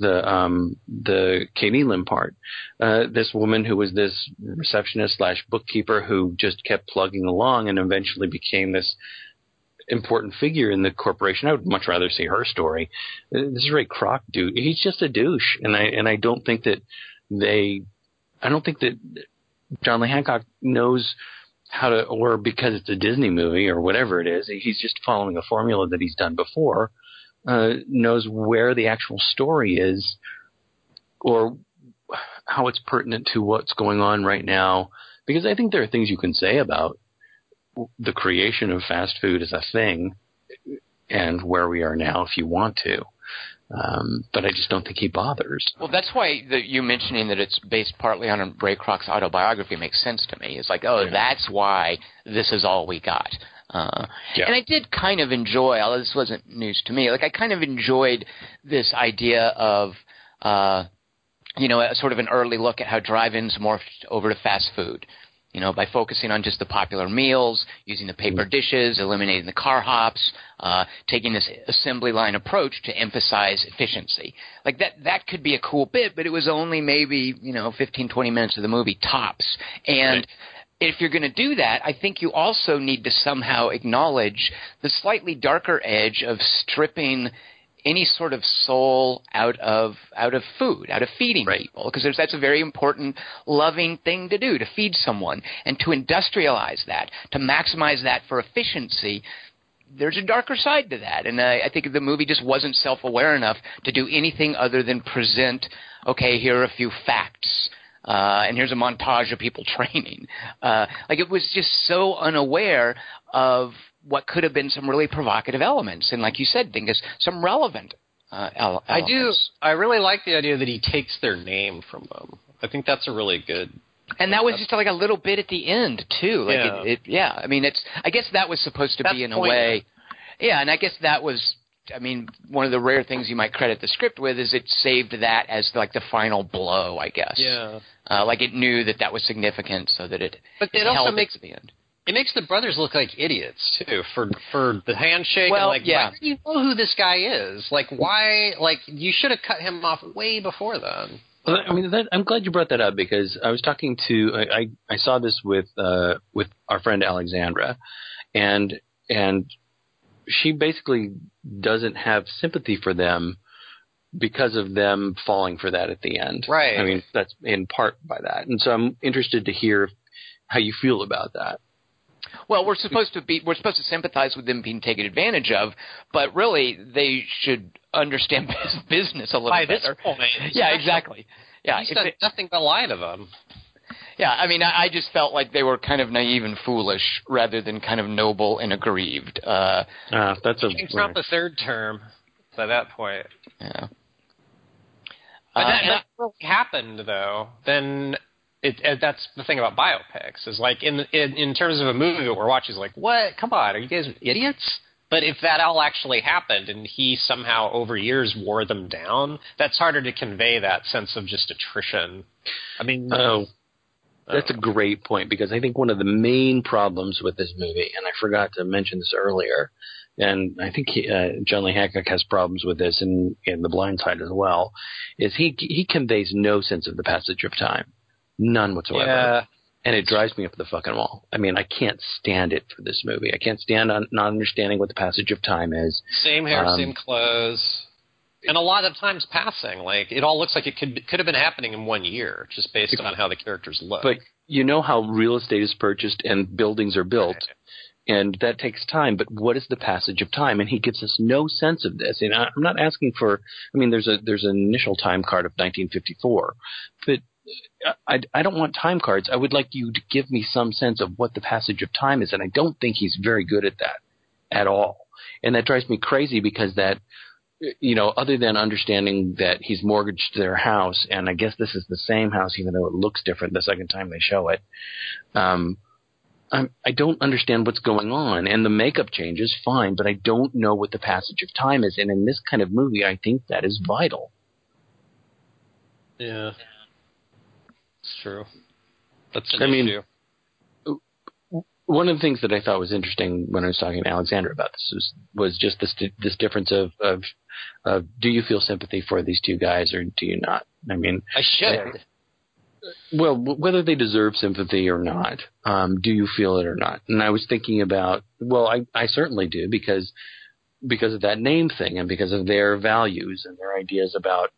the um, the Kate Kneeland part. Uh, this woman who was this receptionist slash bookkeeper who just kept plugging along and eventually became this important figure in the corporation. I would much rather see her story. Uh, This Ray Kroc dude, he's just a douche, and I and I don't think that they, I don't think that John Lee Hancock knows how to, or because it's a Disney movie or whatever it is, he's just following a formula that he's done before. Uh, knows where the actual story is, or how it's pertinent to what's going on right now. Because I think there are things you can say about the creation of fast food as a thing and where we are now if you want to. Um, but I just don't think he bothers. Well, that's why the, you mentioning that it's based partly on Ray Kroc's autobiography makes sense to me. It's like, oh, Yeah. that's why this is all we got. Uh, Yeah. And I did kind of enjoy, although this wasn't news to me, like I kind of enjoyed this idea of, uh, you know, a, sort of an early look at how drive-ins morphed over to fast food. You know, by focusing on just the popular meals, using the paper dishes, eliminating the car hops, uh, taking this assembly line approach to emphasize efficiency. Like that, that could be a cool bit, but it was only maybe, you know, 15, 20 minutes of the movie tops. And Right. if you're going to do that, I think you also need to somehow acknowledge the slightly darker edge of stripping any sort of soul out of out of food, out of feeding Right. people, because that's a very important, loving thing to do to feed someone, and to industrialize that, to maximize that for efficiency. There's a darker side to that, and I, I think the movie just wasn't self-aware enough to do anything other than present. Okay, here are a few facts. Uh, and here's a montage of people training. Uh, like it was just so unaware of what could have been some really provocative elements, and like you said, Dingus, some relevant. Uh, ele- I do. I really like the idea that he takes their name from them. I think that's a really good. and that was just like a little bit at the end too. Like Yeah. it, it, yeah. I mean, it's. I guess that was supposed to That's be in a way. Yeah, and I guess that was. I mean, one of the rare things you might credit the script with is it saved that as like the final blow. I guess. Yeah. Uh, like it knew that that was significant, so that it. But it held also it makes the end. It makes the brothers look like idiots too for for the handshake. Well, and like, yeah. why do you know who this guy is? Like, why? Like, you should have cut him off way before then. Well, I mean, that, I'm glad you brought that up because I was talking to I, I, I saw this with uh, with our friend Alexandra, and and she basically doesn't have sympathy for them because of them falling for that at the end. Right. I mean, that's in part by that, and so I'm interested to hear how you feel about that. Well, we're supposed to be we're supposed to sympathize with them being taken advantage of, but really they should understand business a little By this better. point, yeah, exactly. Yeah, He's done it- nothing but lie to them. yeah. I mean, I, I just felt like they were kind of naive and foolish rather than kind of noble and aggrieved. Uh, Uh, that's a Getting Trump a third term by that point. yeah. But Uh, that, and that really happened though. Then it, that's the thing about biopics is like in, in in terms of a movie that we're watching is like what? Come on, are you guys idiots? But if that all actually happened and he somehow over years wore them down, that's harder to convey that sense of just attrition. I mean, Oh, that's a great point because I think one of the main problems with this movie, and I forgot to mention this earlier, and I think he, uh, John Lee Hancock has problems with this in in The Blind Side as well, is he he conveys no sense of the passage of time, none whatsoever, yeah, and it drives me up the fucking wall. I mean, I can't stand it for this movie. I can't stand on not understanding what the passage of time is. same hair, Um, same clothes. and a lot of times passing. Like it all looks like it could could have been happening in one year, just based on how the characters look. But you know how real estate is purchased and buildings are built, and that takes time. But what is the passage of time? And he gives us no sense of this. And I'm not asking for. I mean, there's a there's an initial time card of 1954, but I, I don't want time cards. I would like you to give me some sense of what the passage of time is, and I don't think he's very good at that at all. And that drives me crazy because that, you know, other than understanding that he's mortgaged their house, and I guess this is the same house, even though it looks different the second time they show it. Um, I'm, I don't understand what's going on, and the makeup changes fine, but I don't know what the passage of time is. And in this kind of movie, I think that is vital. Yeah, true. That's I mean, issue. one of the things that I thought was interesting when I was talking to Alexander about this was was just this this difference of of, of do you feel sympathy for these two guys or do you not? I mean, I should. well, whether they deserve sympathy or not, um, do you feel it or not? And I was thinking about, well, I I certainly do because because of that name thing and because of their values and their ideas about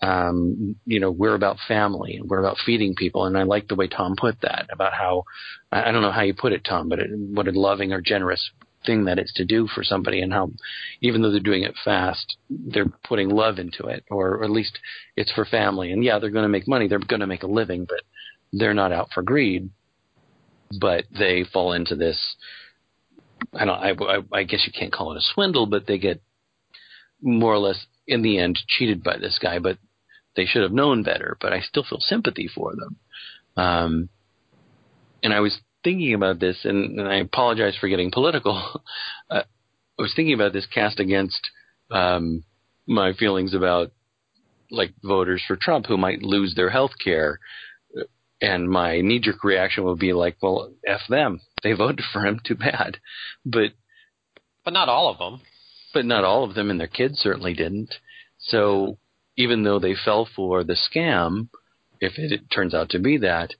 um, you know, we're about family and we're about feeding people. And I like the way Tom put that about how, I don't know how you put it, Tom, but it, what a loving or generous thing that it's to do for somebody and how, even though they're doing it fast, they're putting love into it, or at least it's for family. And yeah, they're going to make money. They're going to make a living, but they're not out for greed. But they fall into this, I don't, I, I, I guess you can't call it a swindle, but they get more or less in the end cheated by this guy, but they should have known better, but I still feel sympathy for them. Um, and I was thinking about this, and, and I apologize for getting political. uh, I was thinking about this cast against um, my feelings about like voters for Trump who might lose their health care. And my knee jerk reaction would be like, well, F them. They voted for him. Too bad. But, But not all of them. but not all of them, and their kids certainly didn't. So even though they fell for the scam, if it, turns out to be that,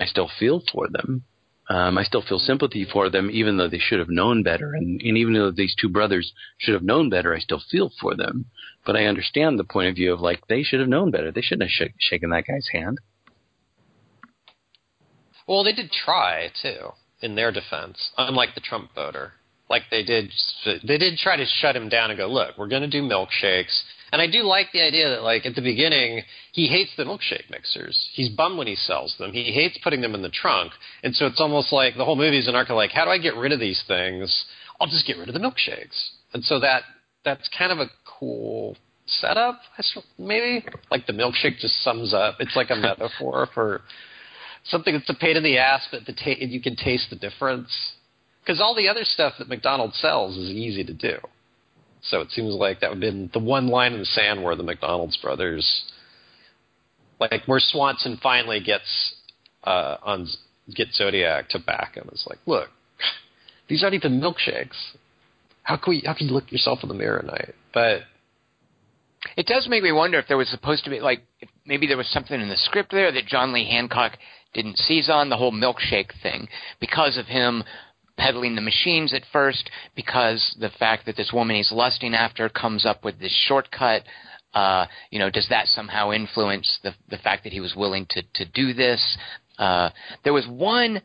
I still feel for them. Um, I still feel sympathy for them, even though they should have known better. And, and even though these two brothers should have known better, I still feel for them. But I understand the point of view of like they should have known better. They shouldn't have sh- shaken that guy's hand. Well, they did try too, in their defense, unlike the Trump voter. Like they did, they did try to shut him down and go, "Look, we're going to do milkshakes." And I do like the idea that, like at the beginning, he hates the milkshake mixers. He's bummed when he sells them. He hates putting them in the trunk, and so it's almost like the whole movie is an arc of like, "How do I get rid of these things? I'll just get rid of the milkshakes." And so that that's kind of a cool setup, maybe. Like the milkshake just sums up. It's like a metaphor for something that's a pain in the ass, but the ta- you can taste the difference. Because all the other stuff that McDonald's sells is easy to do. So it seems like that would have been the one line in the sand where the McDonald's brothers, like where Swanson finally gets uh, on get Zodiac to back him. It's like, look, these aren't even milkshakes. How can we? How can you look yourself in the mirror night? But It does make me wonder if there was supposed to be like maybe there was something in the script there that John Lee Hancock didn't seize on the whole milkshake thing because of him peddling the machines at first because the fact that this woman he's lusting after comes up with this shortcut. Uh, you know does that somehow influence the the fact that he was willing to to do this? Uh, there was one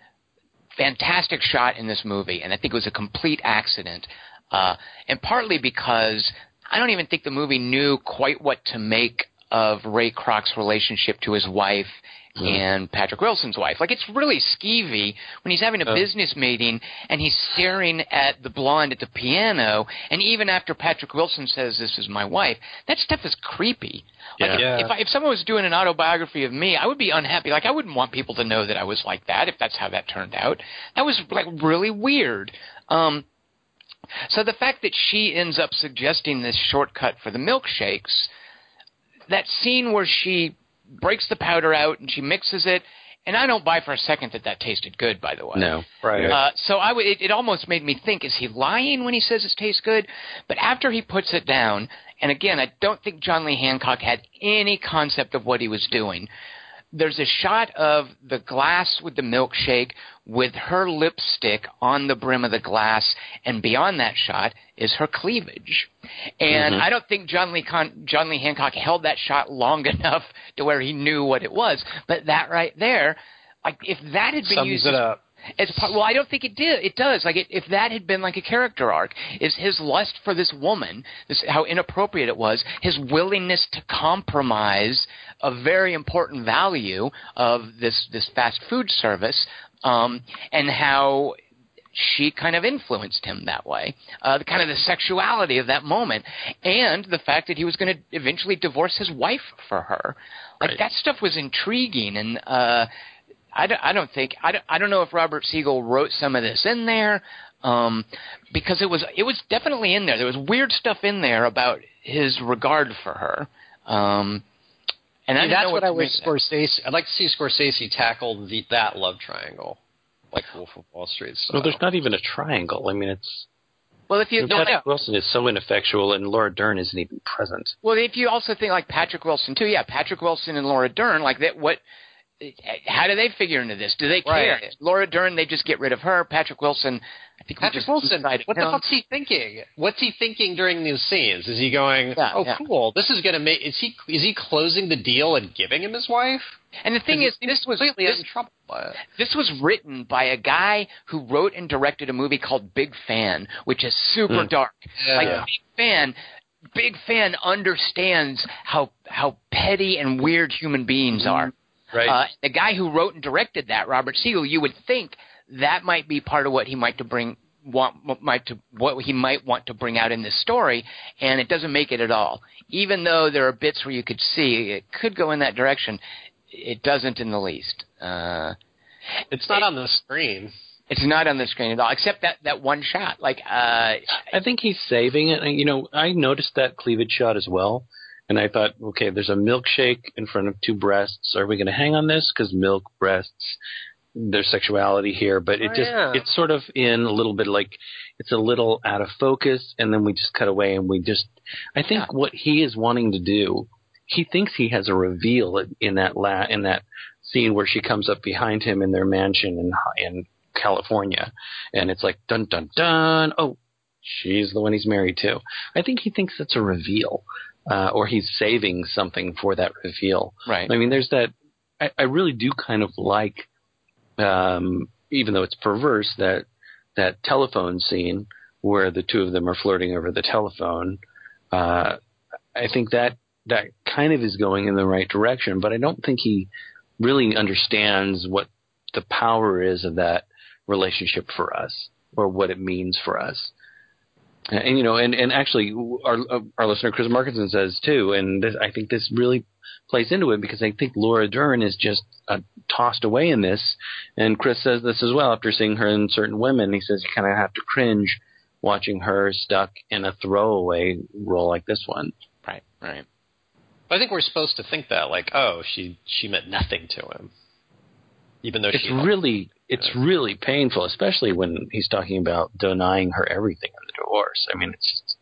fantastic shot in this movie, and I think it was a complete accident, uh, and partly because I don't even think the movie knew quite what to make of Ray Kroc's relationship to his wife and Patrick Wilson's wife. Like it's really skeevy when he's having a Oh. business meeting and he's staring at the blonde at the piano, and even after Patrick Wilson says this is my wife, that stuff is creepy. Like Yeah. if, Yeah. if, I, if someone was doing an autobiography of me, I would be unhappy. Like I wouldn't want people to know that I was like that if that's how that turned out. That was like really weird. Um, so the fact that she ends up suggesting this shortcut for the milkshakes, that scene where she breaks the powder out and she mixes it, and I don't buy for a second that that tasted good. By the way, No. Right. uh, so I w- it, it almost made me think: Is he lying when he says it tastes good? But after he puts it down, and again, I don't think John Lee Hancock had any concept of what he was doing. There's a shot of the glass with the milkshake with her lipstick on the brim of the glass, and beyond that shot is her cleavage. And Mhm. I don't think John Lee Con- John Lee Hancock held that shot long enough to where he knew what it was. But that right there, like if that had been Sums used it as up. it's part, well, I don't think it did. It does. Like, it, if that had been like a character arc, is his lust for this woman, this how inappropriate it was, his willingness to compromise a very important value of this this fast food service, um, and how she kind of influenced him that way. Uh, the kind of the sexuality of that moment, and the fact that he was going to eventually divorce his wife for her. Like Right. that stuff was intriguing, and uh, I don't, I don't think I don't, I don't know if Robert Siegel wrote some of this in there um, because it was it was definitely in there. There was weird stuff in there about his regard for her. Um, and See, didn't that's know what to I make wish. Scorsese. I'd like to see Scorsese tackle the, that love triangle, like Wolf of Wall Street. Style. Well, there's not even a triangle. I mean, it's Well, if you you know, Patrick Wilson is so ineffectual, and Laura Dern isn't even present. Well, if you also think like Patrick Wilson too, yeah, Patrick Wilson and Laura Dern, like that. What? How do they figure into this? Do they care? Right. Laura Dern, they just get rid of her. Patrick Wilson, I think Patrick Wilson, what the him. fuck's he thinking? What's he thinking during these scenes? Is he going, Yeah, "Oh, yeah. cool, this is gonna make"? Is he is he closing the deal and giving him his wife? And the thing is, this was this, this was written by a guy who wrote and directed a movie called Big Fan, which is super Hmm. dark. Like Big Fan, Big Fan understands how how petty and weird human beings are. Right. Uh, the guy who wrote and directed that, Robert Siegel, you would think that might be part of what he might to bring want might to what he might want to bring out in this story, and it doesn't make it at all. Even though there are bits where you could see it could go in that direction, it doesn't in the least. Uh, It's not on the screen. it's not on the screen at all, except that that one shot. Like, uh, I think he's saving it. And, You know, I noticed that cleavage shot as well. And I thought, okay, there's a milkshake in front of two breasts. Are we going to hang on this? Because milk, breasts, there's sexuality here. But it Oh, just, yeah. it's sort of in a little bit like, it's a little out of focus. And then we just cut away and we just, I think Yeah. what he is wanting to do, he thinks he has a reveal in- that la, in that scene where she comes up behind him in their mansion in, in California. And it's like, dun, dun, dun. Oh, she's the one he's married to. I think he thinks that's a reveal, uh, or he's saving something for that reveal. right. I mean, there's that. I, I really do kind of like, um, even though it's perverse, that that telephone scene where the two of them are flirting over the telephone. Uh, I think that that kind of is going in the right direction, but I don't think he really understands what the power is of that relationship for us or what it means for us. And, you know, and, and actually, our our listener Chris Markinson says too, and this, I think this really plays into it because I think Laura Dern is just uh, tossed away in this, and Chris says this as well after seeing her in certain women. He says you kind of have to cringe watching her stuck in a throwaway role like this one. Right. Right. I think we're supposed to think that, like, oh, she she meant nothing to him, even though It's really it's really painful, especially when he's talking about denying her everything in divorce. I mean, it's just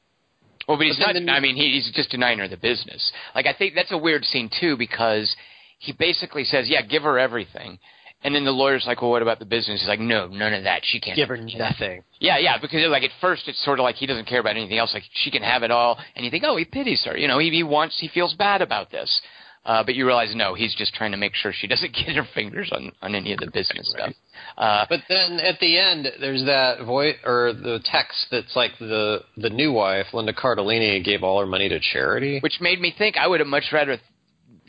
Well, but he's But not. I mean, he, he's just denying her the business. Like, I think that's a weird scene too because he basically says, "Yeah, give her everything," and then the lawyer's like, "Well, what about the business?" He's like, "No, none of that. She can't give her nothing. Yeah, yeah, because like at first it's sort of like he doesn't care about anything else. Like she can have it all, and you think, oh, he pities her. You know, he, he wants, he feels bad about this. Uh, but you realize, no, he's just trying to make sure she doesn't get her fingers on on any of the business stuff. Uh, But then at the end, there's that voice or the text that's like the the new wife, Linda Cardellini, gave all her money to charity. which made me think I would have much rather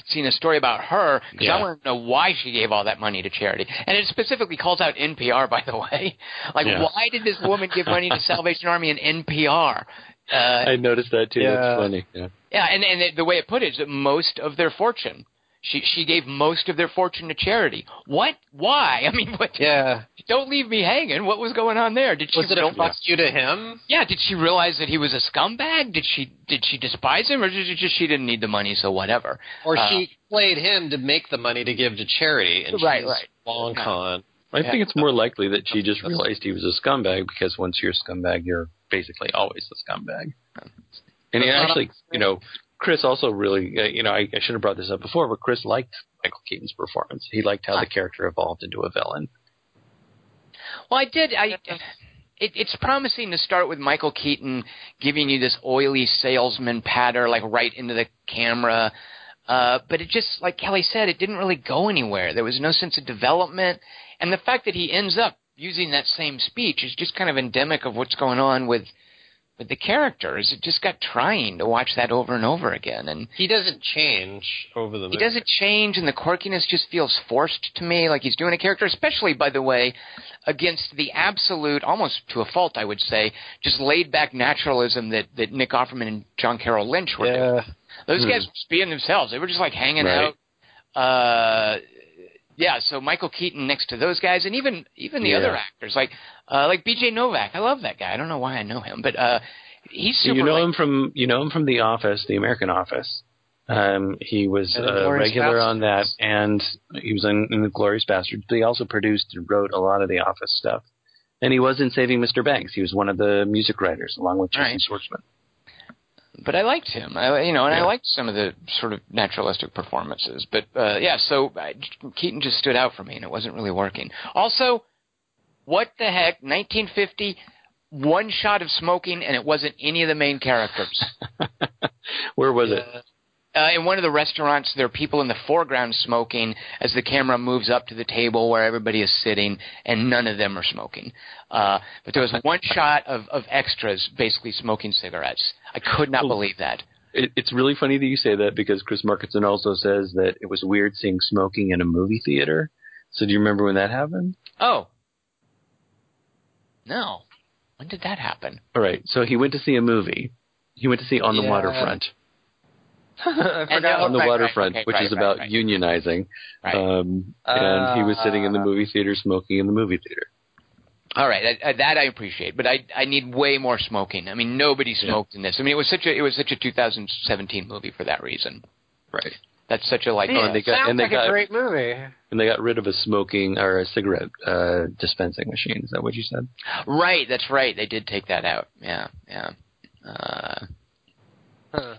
seen a story about her because Yeah. I want to know why she gave all that money to charity. And it specifically calls out NPR, by the way. Like, Yeah. why did this woman give money to Salvation Army and NPR? Uh, I noticed that too. Yeah. That's funny. Yeah. yeah, and and it, the way it put it is that most of their fortune. She she gave most of their fortune to charity. What? Why? I mean, what? yeah, Don't leave me hanging. What was going on there? Did she was it a real- fuck you to him? yeah, did she realize that he was a scumbag? Did she did she despise him, or did it just she didn't need the money, so whatever? Or Uh, she played him to make the money to give to charity, and Right, she's right. long con. I Yeah. think it's more likely that she just realized he was a scumbag because once you're a scumbag, you're basically always the scumbag. And he actually, you know, Chris also really, uh, you know, I, I should have brought this up before, but Chris liked Michael Keaton's performance. He liked how the character evolved into a villain. Well, I did. I. It, it's promising to start with Michael Keaton giving you this oily salesman patter, like right into the camera. Uh, but it just, like Kelly said, it didn't really go anywhere. There was no sense of development, and the fact that he ends up using that same speech is just kind of endemic of what's going on with with the characters. It just got trying to watch that over and over again, and He doesn't change over the he doesn't change, and the quirkiness just feels forced to me, like he's doing a character, especially, by the way, against the absolute, almost to a fault, I would say, just laid back naturalism that, that Nick Offerman and John Carroll Lynch were doing. Those Hmm. guys were being themselves. They were just like hanging Right. out. Uh, yeah, so Michael Keaton next to those guys, and even even the Yeah. other actors, like uh, like B.J. Novak. I love that guy. I don't know why I know him, but uh, he's super. you know like- him from you know him from The Office, the American Office. Um, he was a Inglourious regular on that, and he was in, in the Glorious Bastards. But he also produced and wrote a lot of The Office stuff. And he was in Saving Mr. Banks. He was one of the music writers, along with Jason Right. Schwartzman. But I liked him. I, you know, and I liked some of the sort of naturalistic performances. But uh, yeah, so I, Keaton just stood out for me, and it wasn't really working. Also, what the heck? 1950, one shot of smoking, and it wasn't any of the main characters. Where was it? Uh, in one of the restaurants, there are people in the foreground smoking as the camera moves up to the table where everybody is sitting, and none of them are smoking. Uh, but there was one shot of, of extras basically smoking cigarettes. I could not believe that. it? It's really funny that you say that because Chris Markinson also says that it was weird seeing smoking in a movie theater. So do you remember when that happened? Oh. No. When did that happen? All right. So he went to see a movie. He went to see On the Yeah. Waterfront. I And, forgot. uh, on the right, right, waterfront, okay, which right, is about right. unionizing. Right. Um, and he was sitting in the Uh, movie theater smoking in the movie theater. All right, that, that I appreciate, but I I need way more smoking. I mean, nobody smoked in this. I mean, it was such a it was such a 2017 movie for that reason. Right. That's such a like. Oh, and they got- Sounds and they like got- a great movie. And they got rid of a smoking or a cigarette uh, dispensing machine. Is that what you said? Right, that's right. They did take that out. Yeah, yeah. Uh, Huh.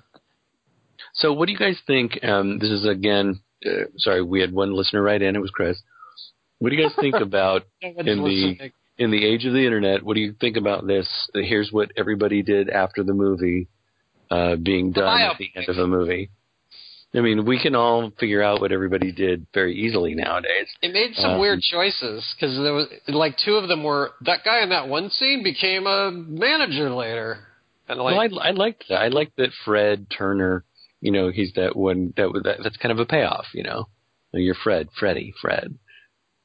So, what do you guys think? Um, this is again. Uh, sorry, we had one listener write in. It was Chris. What do you guys think about in the in the age of the internet? What do you think about this? Uh, Here's what everybody did after the movie uh, being done at the end of a movie. I mean, we can all figure out what everybody did very easily nowadays. It made some Um, weird choices because there was like two of them were that guy in that one scene became a manager later, and like well, I, I liked that. I liked that Fred Turner. You know, he's that one that that, that's kind of a payoff. You know, you're Fred, Freddy, Fred.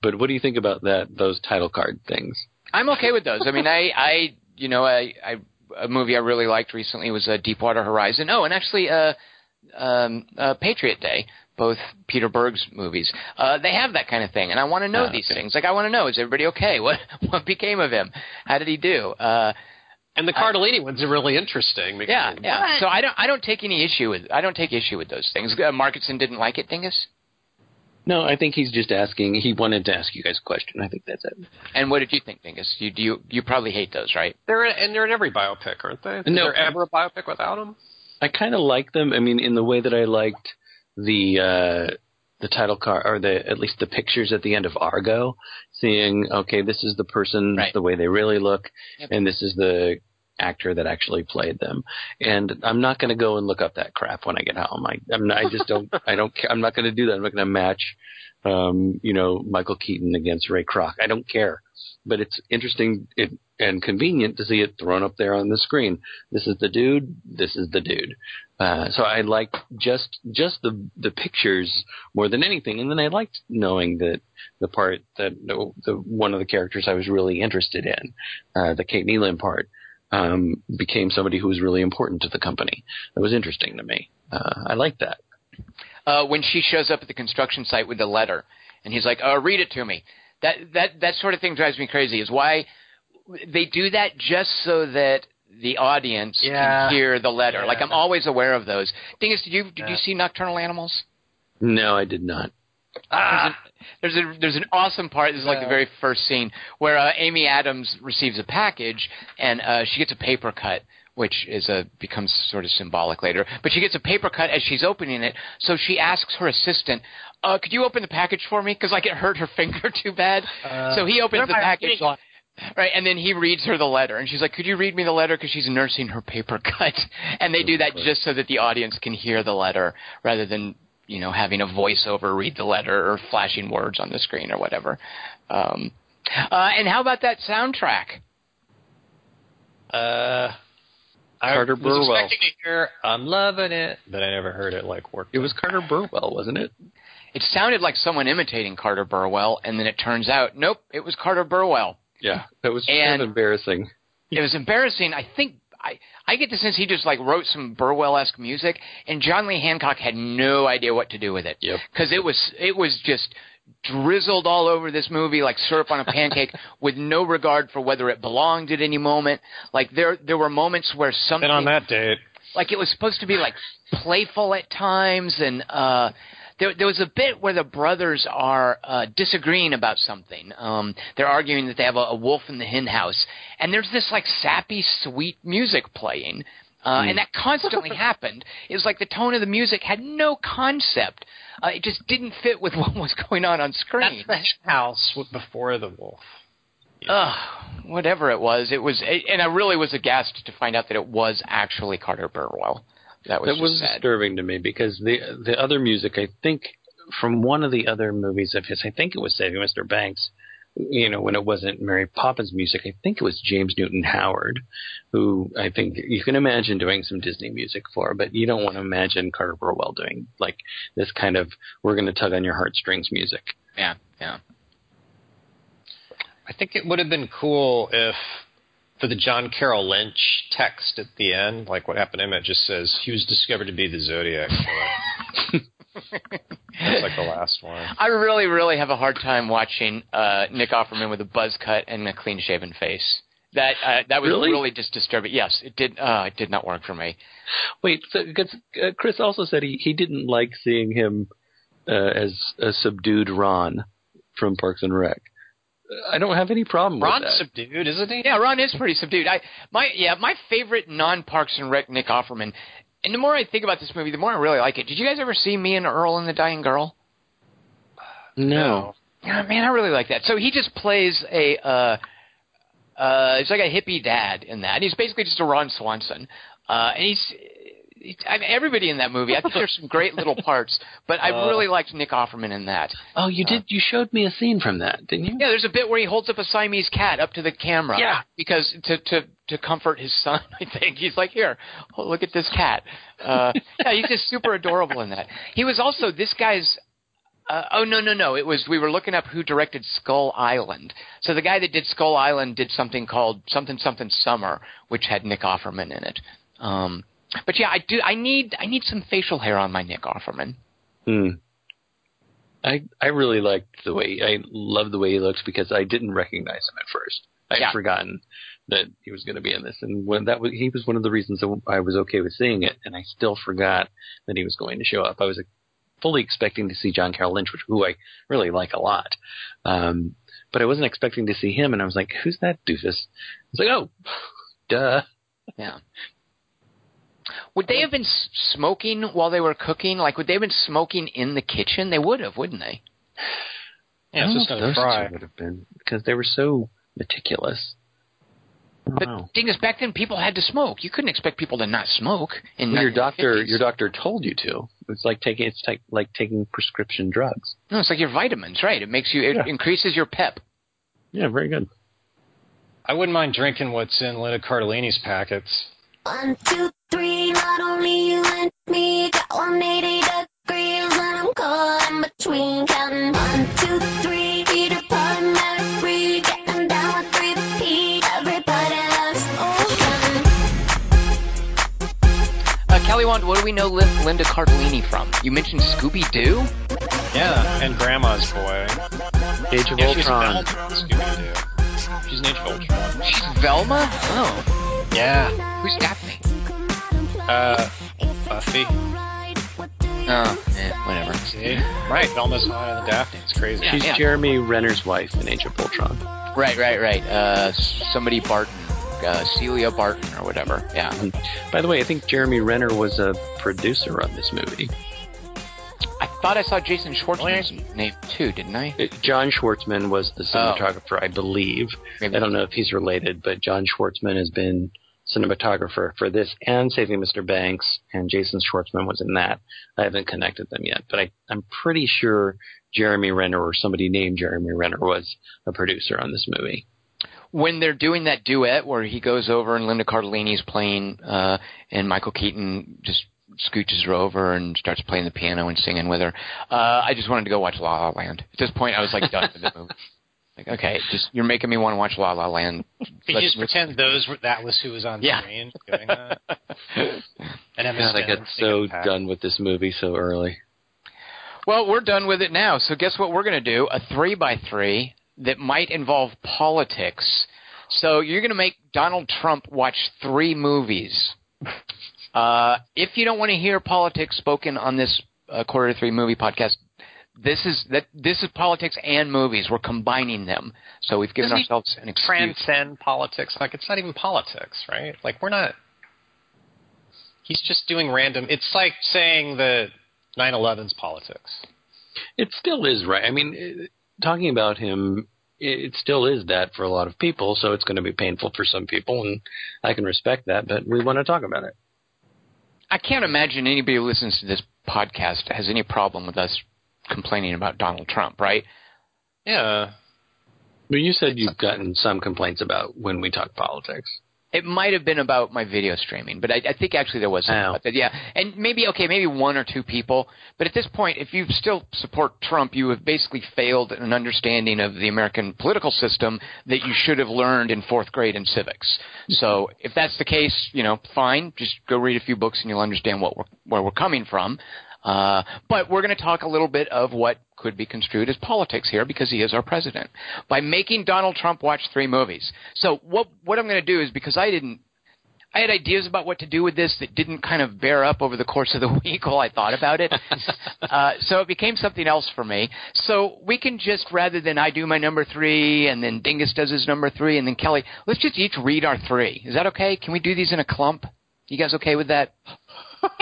But what do you think about that? Those title card things. I'm okay with those. I mean, I I you know I, I a movie I really liked recently was uh, Deepwater Horizon. Oh, and actually, uh, um, uh, Patriot Day. Both Peter Berg's movies, uh, they have that kind of thing, and I want to know Ah, these okay. things. Like, I want to know: is everybody okay? What what became of him? How did he do? Uh, and the Cardellini ones are really interesting. Because, Yeah, yeah. So I don't I don't take any issue with I don't take issue with those things. Uh, Markinson didn't like it, Dingus. No, I think he's just asking. He wanted to ask you guys a question. I think that's it. And what did you think, Dingus? You do you you probably hate those, right? they're in, and they're in every biopic, aren't they? Is No. there ever a biopic without them? I kind of like them. I mean, in the way that I liked the uh, the title card or the at least the pictures at the end of Argo, seeing okay, this is the person Right. the way they really look, Yep. and this is the actor that actually played them. And I'm not going to go and look up that crap when I get home. I I'm not, I just don't I don't care. I'm not going to do that. I'm not going to match, um, you know, Michael Keaton against Ray Kroc. I don't care. But it's interesting it, and convenient to see it thrown up there on the screen. This is the dude. This is the dude. Uh, so I liked just just the the pictures more than anything, and then I liked knowing that the part that the, the one of the characters I was really interested in, uh, the Kate Kneeland part, um, became somebody who was really important to the company. That was interesting to me. Uh, I like that. Uh, when she shows up at the construction site with the letter, and he's like, "Oh, read it to me." That that that sort of thing drives me crazy. Is why they do that just so that the audience Yeah. can hear the letter. Yeah. Like I'm always aware of those. Dingus, did you did you see Nocturnal Animals? No, I did not. Ah, There's a there's an awesome part. This is like the very first scene where uh, Amy Adams receives a package and uh, she gets a paper cut, which is a becomes sort of symbolic later. But she gets a paper cut as she's opening it, so she asks her assistant, uh, "Could you open the package for me? Because like it hurt her finger too bad." Uh, so he opens the package. Right, and then he reads her the letter, and she's like, "Could you read me the letter?" Because she's nursing her paper cut, and they do that just so that the audience can hear the letter rather than you know having a voiceover read the letter or flashing words on the screen or whatever. Um, uh, and how about that soundtrack? Uh, I Carter was Burwell. expecting to hear "I'm loving it," but I never heard it like work. It was Carter Burwell, wasn't it? It sounded like someone imitating Carter Burwell, and then it turns out, nope, it was Carter Burwell. Yeah, that was kind of embarrassing. It was embarrassing. I think I I get the sense he just like wrote some Burwell-esque music, and John Lee Hancock had no idea what to do with it. Yep. Because it was it was just drizzled all over this movie like syrup on a pancake, with no regard for whether it belonged at any moment. Like there there were moments where something And on that date, like it was supposed to be like playful at times and uh there, there was a bit where the brothers are uh, disagreeing about something. Um, they're arguing that they have a, a wolf in the hen house, and there's this like sappy, sweet music playing, uh, and that constantly happened. It was like the tone of the music had no concept. Uh, it just didn't fit with what was going on on screen. That's the house before the wolf. Ugh, whatever it was, it was, and I really was aghast to find out that it was actually Carter Burwell. That was that was sad. disturbing to me because the the other music, I think, from one of the other movies of his, I think it was Saving Mr. Banks. You know, when it wasn't Mary Poppins music, I think it was James Newton Howard, who I think you can imagine doing some Disney music for, but you don't want to imagine Carter Burwell doing like this kind of "we're going to tug on your heartstrings" music. Yeah, yeah. I think it would have been cool if, for the John Carroll Lynch text at the end, like what happened to him, it just says he was discovered to be the Zodiac killer. That's like the last one. I really, really have a hard time watching uh, Nick Offerman with a buzz cut and a clean shaven face. That uh, that was Really? really? just disturbing. Yes, it did. Uh, it did not work for me. Wait, so, because uh, Chris also said he, he didn't like seeing him uh, as a subdued Ron from Parks and Rec. I don't have any problem with Ron's that. subdued, isn't he? Yeah, Ron is pretty subdued. I my yeah, my favorite non Parks and Rec Nick Offerman. And the more I think about this movie, the more I really like it. Did you guys ever see Me and Earl and the Dying Girl? no. Yeah, man, I really like that. So he just plays a uh uh he's like a hippie dad in that. And He's basically just a Ron Swanson. Uh and he's he's- I mean, everybody in that movie. I think there's some great little parts, but I Uh. really liked Nick Offerman in that. Oh, you did. You showed me a scene from that, didn't you? Yeah, there's a bit where he holds up a Siamese cat up to the camera. Yeah. Because to to to comfort his son, I think he's like, here, oh, look at this cat. Uh, yeah, he's just super adorable in that. He was also this guy's. Uh, oh no no no! It was we were looking up who directed Skull Island. So the guy that did Skull Island did something called something something Summer, which had Nick Offerman in it. Um, but yeah, I do. I need I need some facial hair on my Nick Offerman. Hmm. I I really liked the way I love the way he looks because I didn't recognize him at first. I'd Yeah. forgotten that he was going to be in this, and when that was he was one of the reasons that I was okay with seeing it, and I still forgot that he was going to show up. I was fully expecting to see John Carroll Lynch, which who I really like a lot, um, but I wasn't expecting to see him, and I was like, "Who's that doofus?" It's like, "Oh, duh." Yeah. Would they have been smoking while they were cooking? Like, would they have been smoking in the kitchen? They would have, wouldn't they? Yeah, I it's don't just know if those fry. two would have been because they were so meticulous. But know. the thing is, back then people had to smoke. You couldn't expect people to not smoke. In Well, your doctor, your doctor told you to. It's like taking it's like like taking prescription drugs. No, it's like your vitamins, right? It makes you, it Yeah. increases your pep. Yeah, very good. I wouldn't mind drinking what's in Linda Cardellini's packets. One, two, three, not only you and me got 180 degrees and I'm caught in between counting one, two, three, Peter Pan, Mary, getting down with three P. Everybody loves ocean. Uh, Kelly Wand, what do we know Lin- Linda Cardellini from? You mentioned Scooby Doo. Yeah, and Grandma's Boy. Age of Yeah, she's Ultron. Velma Scooby-Doo. She's an Age of Ultron. She's Velma. Oh, Yeah. who's Daphne? Uh, Buffy. Oh, eh, whatever. See? Right, Velma's hot in the Daphne. It's crazy. Yeah. She's Jeremy Renner's wife in Age of Ultron. Right, right, right. Uh, somebody Barton, uh, Celia Barton, or whatever. Yeah. By the way, I think Jeremy Renner was a producer on this movie. I thought I saw Jason Schwartzman's name too, didn't I? It- John Schwartzman was the cinematographer, I believe. Maybe. I don't know if he's related, but John Schwartzman has been cinematographer for this and Saving Mr. Banks, and Jason Schwartzman was in that. I haven't connected them yet, but I, I'm pretty sure Jeremy Renner or somebody named Jeremy Renner was a producer on this movie. when they're doing that duet where he goes over and Linda Cardellini's playing, uh, and Michael Keaton just scooches her over and starts playing the piano and singing with her. Uh, I just wanted to go watch La La Land. At this point, I was like done with the movie. Like, okay, just you're making me want to watch La La Land. Did you Let's- just pretend those were, that was who was on Yeah. screen doing that? And Emma God, I Stone got so done with this movie so early. Well, we're done with it now. So guess what we're going to do? A three by three that might involve politics. So you're going to make Donald Trump watch three movies. Uh, if you don't want to hear politics spoken on this uh, quarter to three movie podcast, this is that this is politics and movies. We're combining them. So we've given Doesn't ourselves an excuse. transcend politics. Like it's not even politics, right? Like we're not. He's just doing random. It's like saying that 9/11's politics. It still is right. I mean, it, talking about him, it, it still is that for a lot of people. So it's going to be painful for some people, and I can respect that. But we want to talk about it. I can't imagine anybody who listens to this podcast has any problem with us complaining about Donald Trump, right? Yeah. But you said you've gotten some complaints about when we talk politics. It might have been about my video streaming, but I, I think actually there was something Oh. about that. Yeah, and maybe okay, maybe one or two people. But at this point, if you still support Trump, you have basically failed an understanding of the American political system that you should have learned in fourth grade in civics. So if that's the case, you know, fine. Just go read a few books and you'll understand what we're, where we're coming from. Uh, but we're going to talk a little bit of what could be construed as politics here because he is our president by making Donald Trump watch three movies. So what what I'm going to do is because I didn't I had ideas about what to do with this that didn't kind of bear up over the course of the week while I thought about it. uh, so it became something else for me. So we can just, rather than I do my number three and then Dingus does his number three and then Kelly, let's just each read our three. Is that okay? Can we do these in a clump? You guys okay with that?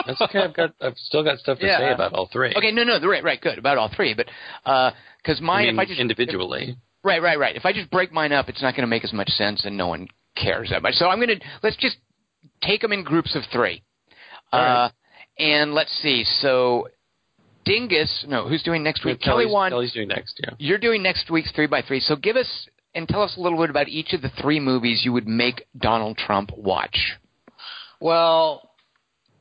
That's okay. I've got I've still got stuff to Yeah. say about all three. Okay, no, no, right, right, good about all three, but because I mine, mean, if I just individually. Right, right, right. If I just break mine up, it's not going to make as much sense, and no one cares that much. So I'm going to let's just take them in groups of three, All uh, right. and let's see. So Dingus, no, who's doing next week? Kelly Kelly's, one. Kelly's doing next. Yeah. You're doing next week's three by three. So give us and tell us a little bit about each of the three movies you would make Donald Trump watch. Well,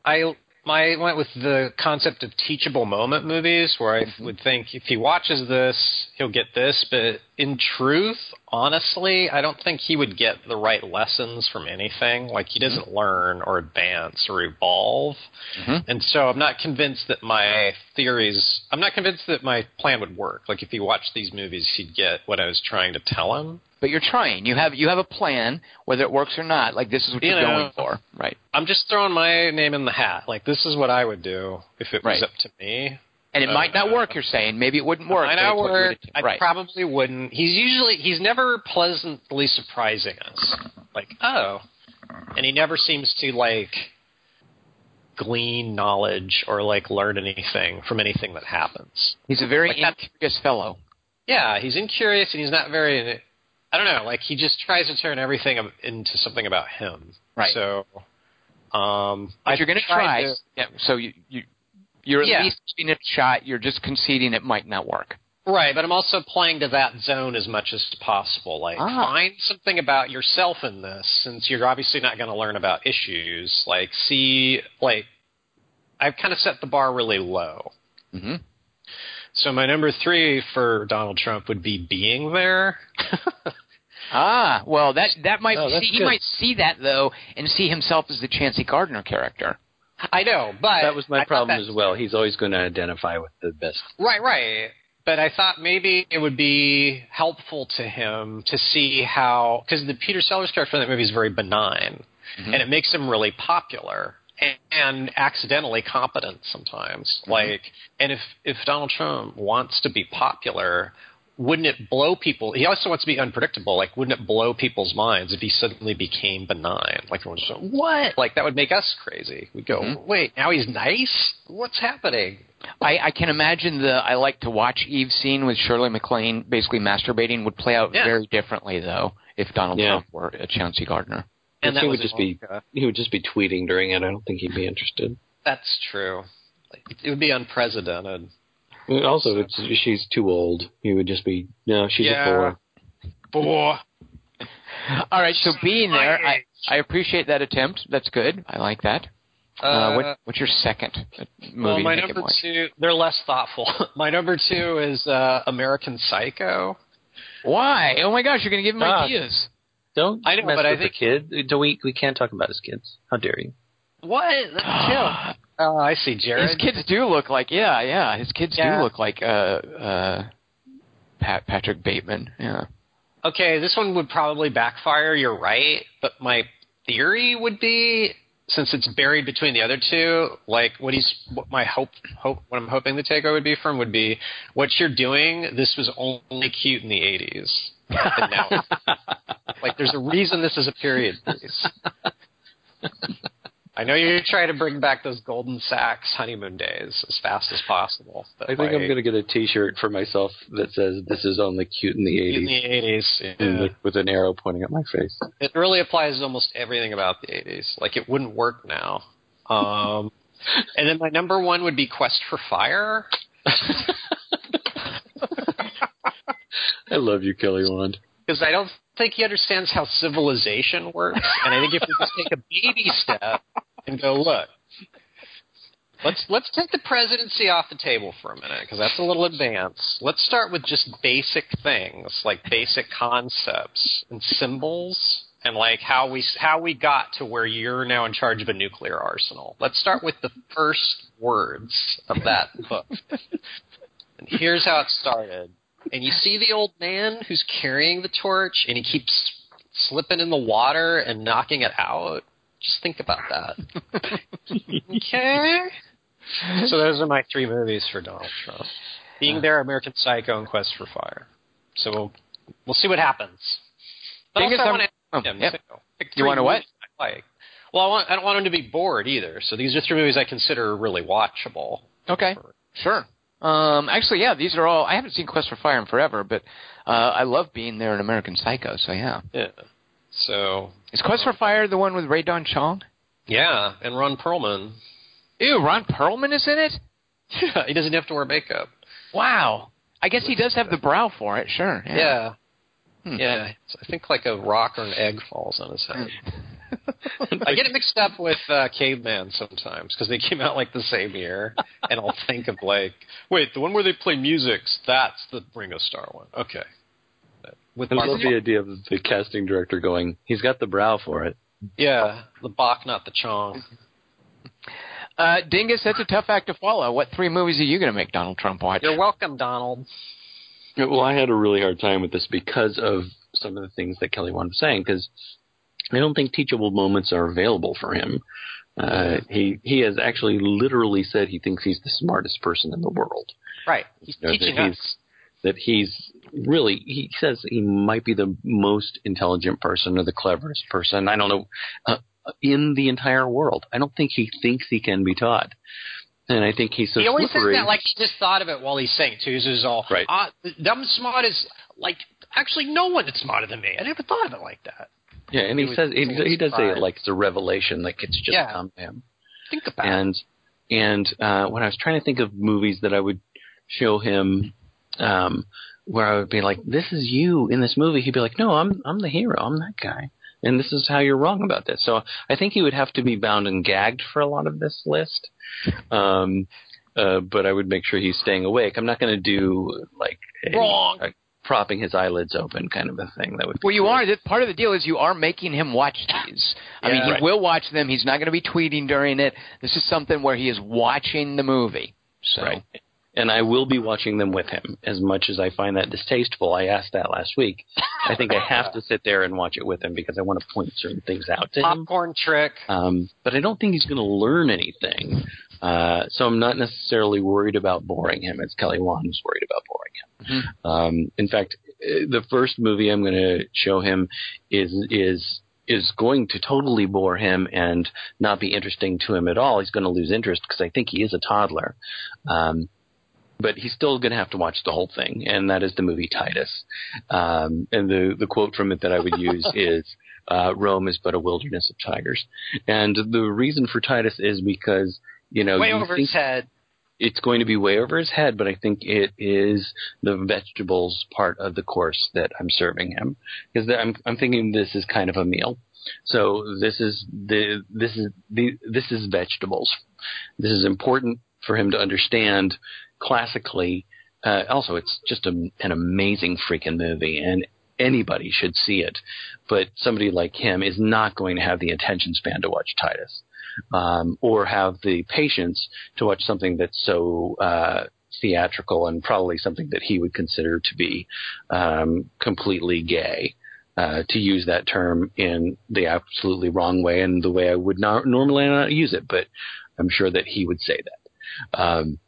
I I went with the concept of teachable moment movies, where I mm-hmm. would think if he watches this, he'll get this. But in truth, honestly, I don't think he would get the right lessons from anything. Like he doesn't learn or advance or evolve, Mhm. and so I'm not convinced that my theories. I'm not convinced that my plan would work. Like if he watched these movies, he'd get what I was trying to tell him. But you're trying. You have you have a plan, whether it works or not. Like this is what You you're know, going for, right? I'm just throwing my name in the hat. Like this is what I would do if it was Right. up to me. And it might not work. You're saying maybe it wouldn't work. I but know it's what you where would- I right. probably wouldn't. He's usually he's never pleasantly surprising us. Like oh, and he never seems to like glean knowledge or like learn anything from anything that happens. He's a very Like incurious fellow. Yeah, he's incurious and he's not very. I don't know. Like he just tries to turn everything into something about him. Right. So, um, But I you're going to try. to- yeah, so you, you you're at Yeah. least giving it a shot. You're just conceding it might not work. Right, but I'm also playing to that zone as much as possible. Like, Ah. find something about yourself in this, since you're obviously not going to learn about issues. Like, see, like, I've kind of set the bar really low. Mm-hmm. So my number three for Donald Trump would be being there. Ah, well, that that might Oh, see, he might see that though and see himself as the Chauncey Gardner character. I know, but That was my thought problem that- as well. He's always going to identify with the best. Right, right. But I thought maybe it would be helpful to him to see how because the Peter Sellers character in that movie is very benign, Mhm. and it makes him really popular and, and accidentally competent sometimes. Like, and if if Donald Trump wants to be popular, wouldn't it blow people? He also wants to be unpredictable. Like, wouldn't it blow people's minds if he suddenly became benign? Like, everyone's just like, what? Like, that would make us crazy. We go, Mhm. wait, now he's nice? What's happening? I, I can imagine the I like to watch Eve scene with Shirley MacLaine basically masturbating would play out Yeah. very differently though if Donald Yeah. Trump were a Chauncey Gardner. And that he would just his be he would just be tweeting during it. I don't think he'd be interested. That's true. Like, it would be unprecedented. Also, it's, she's too old. He would just be no. She's Yeah. a four. Boy. All right, so being there, I. I appreciate that attempt. That's good. I like that. Uh, what, what's your second uh, movie well, my to make number two, they're less thoughtful. my number two is uh, American Psycho. Why? Oh my gosh, you're going to give him Ah. ideas. Don't I know, mess but I with think- the kid. Do we? We can't talk about his kids. How dare you? What? That's him. Oh, I see, Jared. His kids do look like yeah, yeah. His kids Yeah. do look like uh uh Pat Patrick Bateman. Yeah. Okay, this one would probably backfire. You're right, but my theory would be since it's buried between the other two, like what he's what my hope hope what I'm hoping the takeover would be from would be what you're doing. This was only cute in the '80s, and now it's- like there's a reason this is a period piece. I know you're trying to bring back those Golden Sacks honeymoon days as fast as possible. But I think I'm going to get a T-shirt for myself that says "This is only cute in the in '80s," the '80s. yeah. with, with an arrow pointing at my face. It really applies to almost everything about the 80s. Like it wouldn't work now. Um, and then my number one would be Quest for Fire. I love you, Kelly Wand. Because I don't think he understands how civilization works. And I think if we just take a baby step and go, look, let's let's take the presidency off the table for a minute because that's a little advanced. Let's start with just basic things like basic concepts and symbols and like how we how we got to where you're now in charge of a nuclear arsenal. Let's start with the first words of that book. And here's how it started. And you see the old man who's carrying the torch and he keeps slipping in the water and knocking it out. Just think about that. okay. So those are my three movies for Donald Trump. Being there, American Psycho, and Quest for Fire. So we'll we'll see what happens. But Thing also, I want to oh, him yep. too. Pick You three wanna what? movies I like. Well, I want I don't want him to be bored either. So these are three movies I consider really watchable. Okay. Sure. Um, actually, yeah, these are all. I haven't seen Quest for Fire in forever, but uh, I love being there in American Psycho. So yeah, Yeah. So is Quest for Fire the one with Rae Dawn Chong? yeah, and Ron Perlman. Ew, Ron Perlman is in it. he doesn't have to wear makeup. Wow. I guess he does have the brow for it. Sure. Yeah. Yeah. Hmm. Yeah. I think like a rock or an egg falls on his head. I get it mixed up with uh, Caveman sometimes because they came out like the same year, and I'll think of like, wait, the one where they play music, that's the Ringo Starr one. Okay. With I Mark, love the idea of the casting director going, "He's got the brow for it." yeah, the Bach, not the Chong. Uh, Dingus, that's a tough act to follow. What three movies are you going to make Donald Trump watch? You're welcome, Donald. Well, I had a really hard time with this because of some of the things that Kelly Wand was saying. Because I don't think teachable moments are available for him. Uh, he he has actually literally said he thinks he's the smartest person in the world. Right. He's You know, teaching that us. That he's really he says he might be the most intelligent person or the cleverest person. I don't know uh, in the entire world. I don't think he thinks he can be taught. And I think he's so he always slippery. says that like he just thought of it while he's saying it too. He's just all Right. Ah, them smart is like actually no one is smarter than me. I never thought of it like that. yeah, and he he says he, he does say it like it's a revelation, like it's just Yeah. come to him. Think about it. and and uh, when I was trying to think of movies that I would show him, um, where I would be like, "This is you in this movie," he'd be like, "No, I'm I'm the hero. I'm that guy." And this is how you're wrong about this. So I think he would have to be bound and gagged for a lot of this list. Um, uh, but I would make sure he's staying awake. I'm not going to do like a, Wrong. a propping his eyelids open kind of a thing. That would. be Well, you cool. are. Part of the deal is you are making him watch these. I mean, he Right. will watch them. He's not going to be tweeting during it. This is something where he is watching the movie. So, Right. And I will be watching them with him as much as I find that distasteful. I asked that last week. I think I have to sit there and watch it with him because I want to point certain things out to him. Popcorn trick. Um, but I don't think he's going to learn anything. Uh, so I'm not necessarily worried about boring him as Kelly Wand was worried about boring him. Mhm. Um, in fact, uh, the first movie I'm going to show him is is is going to totally bore him and not be interesting to him at all. He's going to lose interest because I think he is a toddler. Um, but he's still going to have to watch the whole thing, and that is the movie Titus. Um, and the the quote from it that I would use is, uh, "Rome is but a wilderness of tigers," and the reason for Titus is because you know Way you over think his head. it's going to be way over his head, but I think it is the vegetables part of the course that I'm serving him because I'm I'm thinking this is kind of a meal. So this is the this is the this is vegetables. This is important for him to understand classically. Uh, also, it's just a, an amazing freaking movie, and anybody should see it. But somebody like him is not going to have the attention span to watch Titus, um, or have the patience to watch something that's so uh, theatrical and probably something that he would consider to be um, completely gay. Uh, to use that term in the absolutely wrong way and the way I would not normally not use it, but I'm sure that he would say that. Um,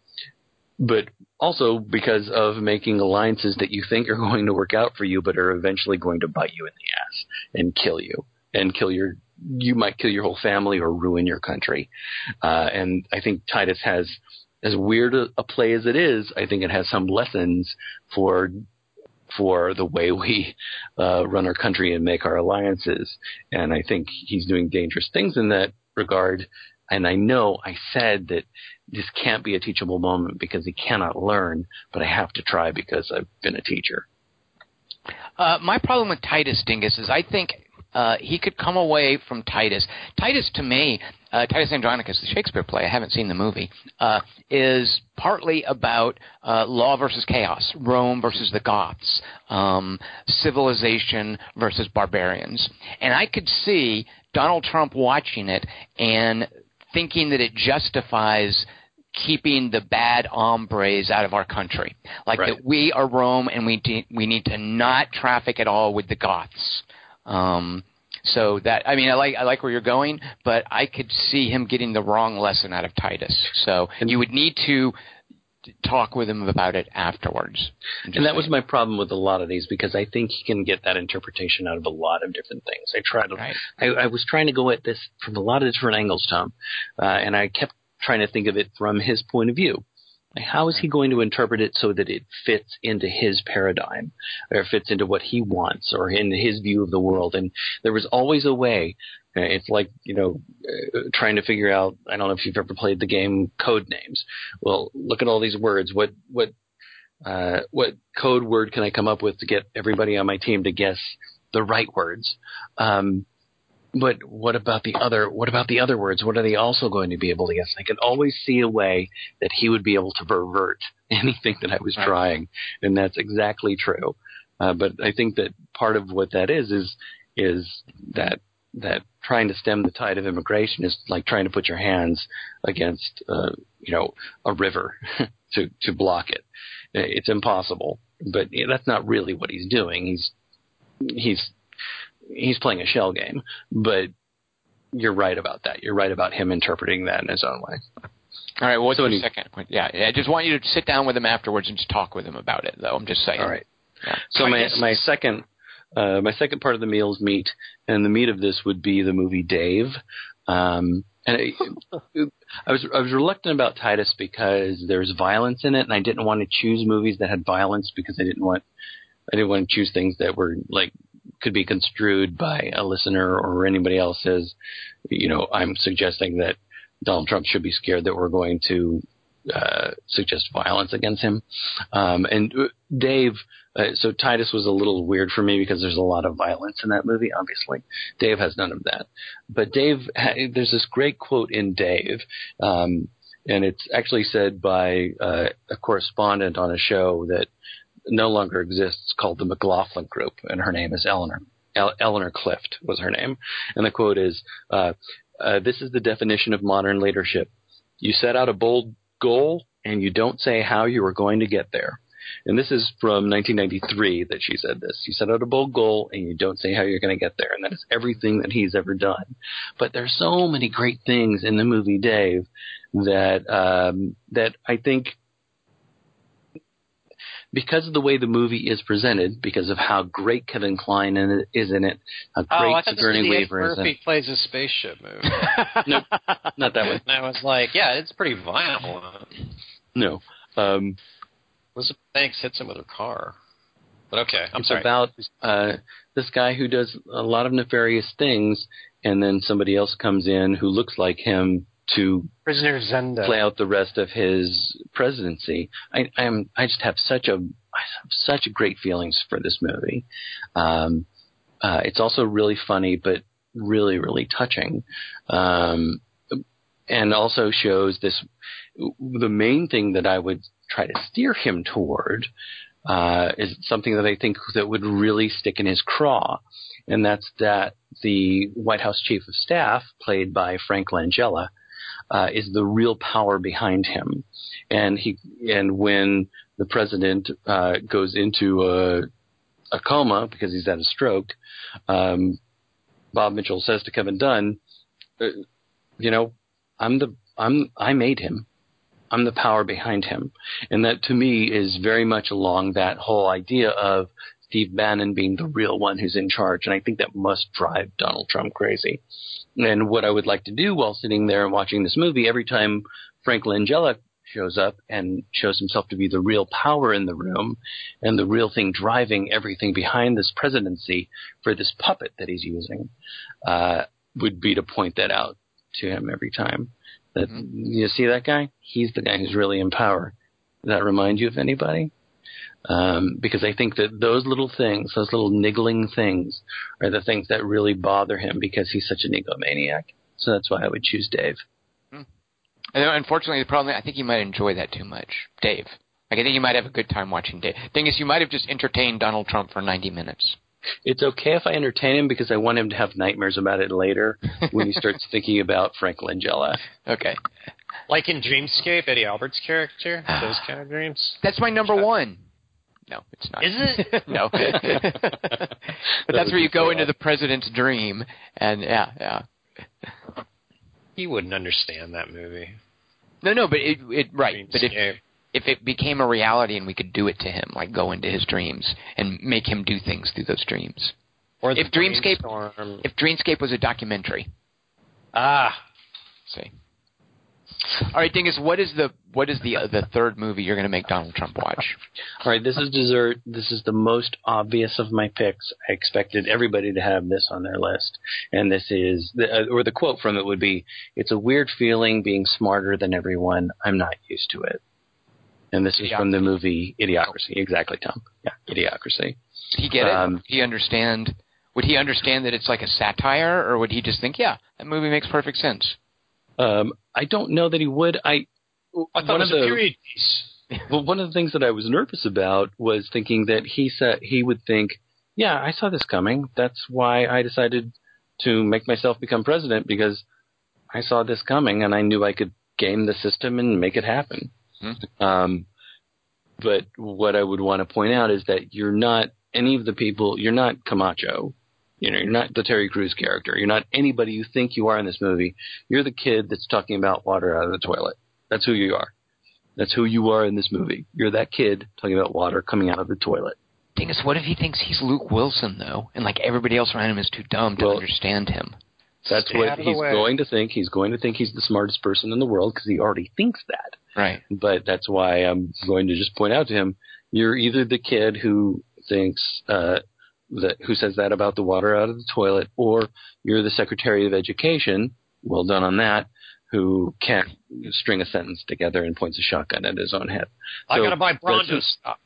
but also because of making alliances that you think are going to work out for you, but are eventually going to bite you in the ass and kill you and kill your you might kill your whole family or ruin your country. Uh, and I think Titus has as weird a, a play as it is, I think it has some lessons for for the way we uh, run our country and make our alliances. And I think he's doing dangerous things in that regard. And I know I said that this can't be a teachable moment because he cannot learn, but I have to try because I've been a teacher. Uh, my problem with Titus Dingus is I think uh, he could come away from Titus. Titus, to me, uh, Titus Andronicus, the Shakespeare play, I haven't seen the movie, uh, is partly about uh, law versus chaos, Rome versus the Goths, um, civilization versus barbarians. And I could see Donald Trump watching it and thinking that it justifies keeping the bad hombres out of our country. Like Right. that we are Rome and we de- we need to not traffic at all with the Goths. Um, so that I mean I like I like where you're going, but I could see him getting the wrong lesson out of Titus. So you would need to talk with him about it afterwards. And that was my problem with a lot of these because I think he can get that interpretation out of a lot of different things. I tried to, Right. I, I was trying to go at this from a lot of different angles, Tom, uh, and I kept trying to think of it from his point of view. Like, how is he going to interpret it so that it fits into his paradigm, or fits into what he wants, or in his view of the world? And there was always a way. Uh, It's like you know, uh, trying to figure out. I don't know if you've ever played the game Code Names. Well, look at all these words. What what uh, what code word can I come up with to get everybody on my team to guess the right words? Um, but what about the other? What about the other words? What are they also going to be able to guess? I could always see a way that he would be able to pervert anything that I was trying, and that's exactly true. Uh, but I think that part of what that is is is that that trying to stem the tide of immigration is like trying to put your hands against uh, you know a river to to block it. It's impossible, but that's not really what he's doing. He's he's he's playing a shell game, but you're right about that. You're right about him interpreting that in his own way. All right. What's So any- second? point? Yeah, I just want you to sit down with him afterwards and just talk with him about it. Though I'm just saying. All right. Yeah. So my my second uh, my second part of the meal is meat, and the meat of this would be the movie Dave. Um, and I, I was I was reluctant about Titus because there's violence in it, and I didn't want to choose movies that had violence because I didn't want I didn't want to choose things that were like could be construed by a listener or anybody else as you know I'm suggesting that Donald Trump should be scared that we're going to uh, suggest violence against him. Um, and uh, Dave, uh, so Titus was a little weird for me because there's a lot of violence in that movie, obviously. Dave has none of that. But Dave, there's this great quote in Dave, um, and it's actually said by uh, a correspondent on a show that no longer exists called the McLaughlin Group, and her name is Eleanor. El- Eleanor Clift was her name. And the quote is, uh, uh, this is the definition of modern leadership. You set out a bold goal and you don't say how you are going to get there. And this is from 1993 that she said this. You set out a bold goal and you don't say how you're going to get there. And that is everything that he's ever done. But there's so many great things in the movie Dave that um, that I think because of the way the movie is presented, because of how great Kevin Kline in it, is in it, how Oh, great I thought this was Sigourney Weaver is in it. plays a spaceship movie. Nope, not that one. and I was like, yeah, it's pretty violent. No. Um, Elizabeth Banks hits him with her car. But okay, I'm it's sorry. about uh, this guy who does a lot of nefarious things, and then somebody else comes in who looks like him to Prisoner Zenda. play out the rest of his presidency. I, I'm I just have such a I have such great feelings for this movie. Um, uh, it's also really funny, but really really touching, um, and also shows this. The main thing that I would try to steer him toward uh, is something that I think that would really stick in his craw, and that's that the White House Chief of Staff, played by Frank Langella, uh, is the real power behind him, and he and when the president uh, goes into a, a coma because he's had a stroke, um, Bob Mitchell says to Kevin Dunn, uh, "You know, I'm the I'm I made him." I'm the power behind him. And that to me is very much along that whole idea of Steve Bannon being the real one who's in charge. And I think that must drive Donald Trump crazy. And what I would like to do while sitting there and watching this movie, every time Frank Langella shows up and shows himself to be the real power in the room and the real thing driving everything behind this presidency for this puppet that he's using, uh, would be to point that out to him every time. That mm-hmm. you see that guy? He's the guy who's really in power. Does that remind you of anybody? Um, because I think that those little things, those little niggling things, are the things that really bother him because he's such an egomaniac. So that's why I would choose Dave. Hmm. And uh, unfortunately, the problem I think you might enjoy that too much, Dave. Like I think you might have a good time watching Dave. Thing is, you might have just entertained Donald Trump for 90 minutes. It's okay if I entertain him because I want him to have nightmares about it later when he starts thinking about Frank Langella. Okay, Like in Dreamscape, Eddie Albert's character, those kind of dreams. that's my number one. No, it's not. Is it? no. but that's where you go into the president's dream, and yeah, yeah. He wouldn't understand that movie. No, no, but it, it right. But if Dreamscape. If it became a reality and we could do it to him, like go into his dreams and make him do things through those dreams. or if Dreamscape- Brainstorm. If Dreamscape was a documentary, ah, see. All right, Dingus, what is the what is the uh, the third movie you're going to make Donald Trump watch? All right, this is dessert. This is the most obvious of my picks. I expected everybody to have this on their list, and this is, the, uh, or the quote from it would be, "It's a weird feeling being smarter than everyone. I'm not used to it." And this is from the movie Idiocracy. Exactly, Tom. Yeah, Idiocracy. Did he get it? Um, Would he understand? Would he understand that it's like a satire, or would he just think, yeah, that movie makes perfect sense? Um, I don't know that he would. I. I thought it was of a the- period piece. Well, one of the things that I was nervous about was thinking that he said he would think, "Yeah, I saw this coming. That's why I decided to make myself become president because I saw this coming and I knew I could game the system and make it happen." Hmm. Um, but what I would want to point out is that you're not any of the people. You're not Camacho. You know, you're not the Terry Crews character. You're not anybody you think you are in this movie. You're the kid that's talking about water out of the toilet. That's who you are. That's who you are in this movie. You're that kid talking about water coming out of the toilet. Dingus, what if he thinks he's Luke Wilson though, and like everybody else around him is too dumb to Well- understand him? That's Stay what out of the he's way. going to think. He's going to think he's the smartest person in the world because he already thinks that. Right. But that's why I'm going to just point out to him, you're either the kid who thinks uh, that who says that about the water out of the toilet, or you're the Secretary of Education. Well done on that. Who can't string a sentence together and points a shotgun at his own head. I gotta buy who- stock.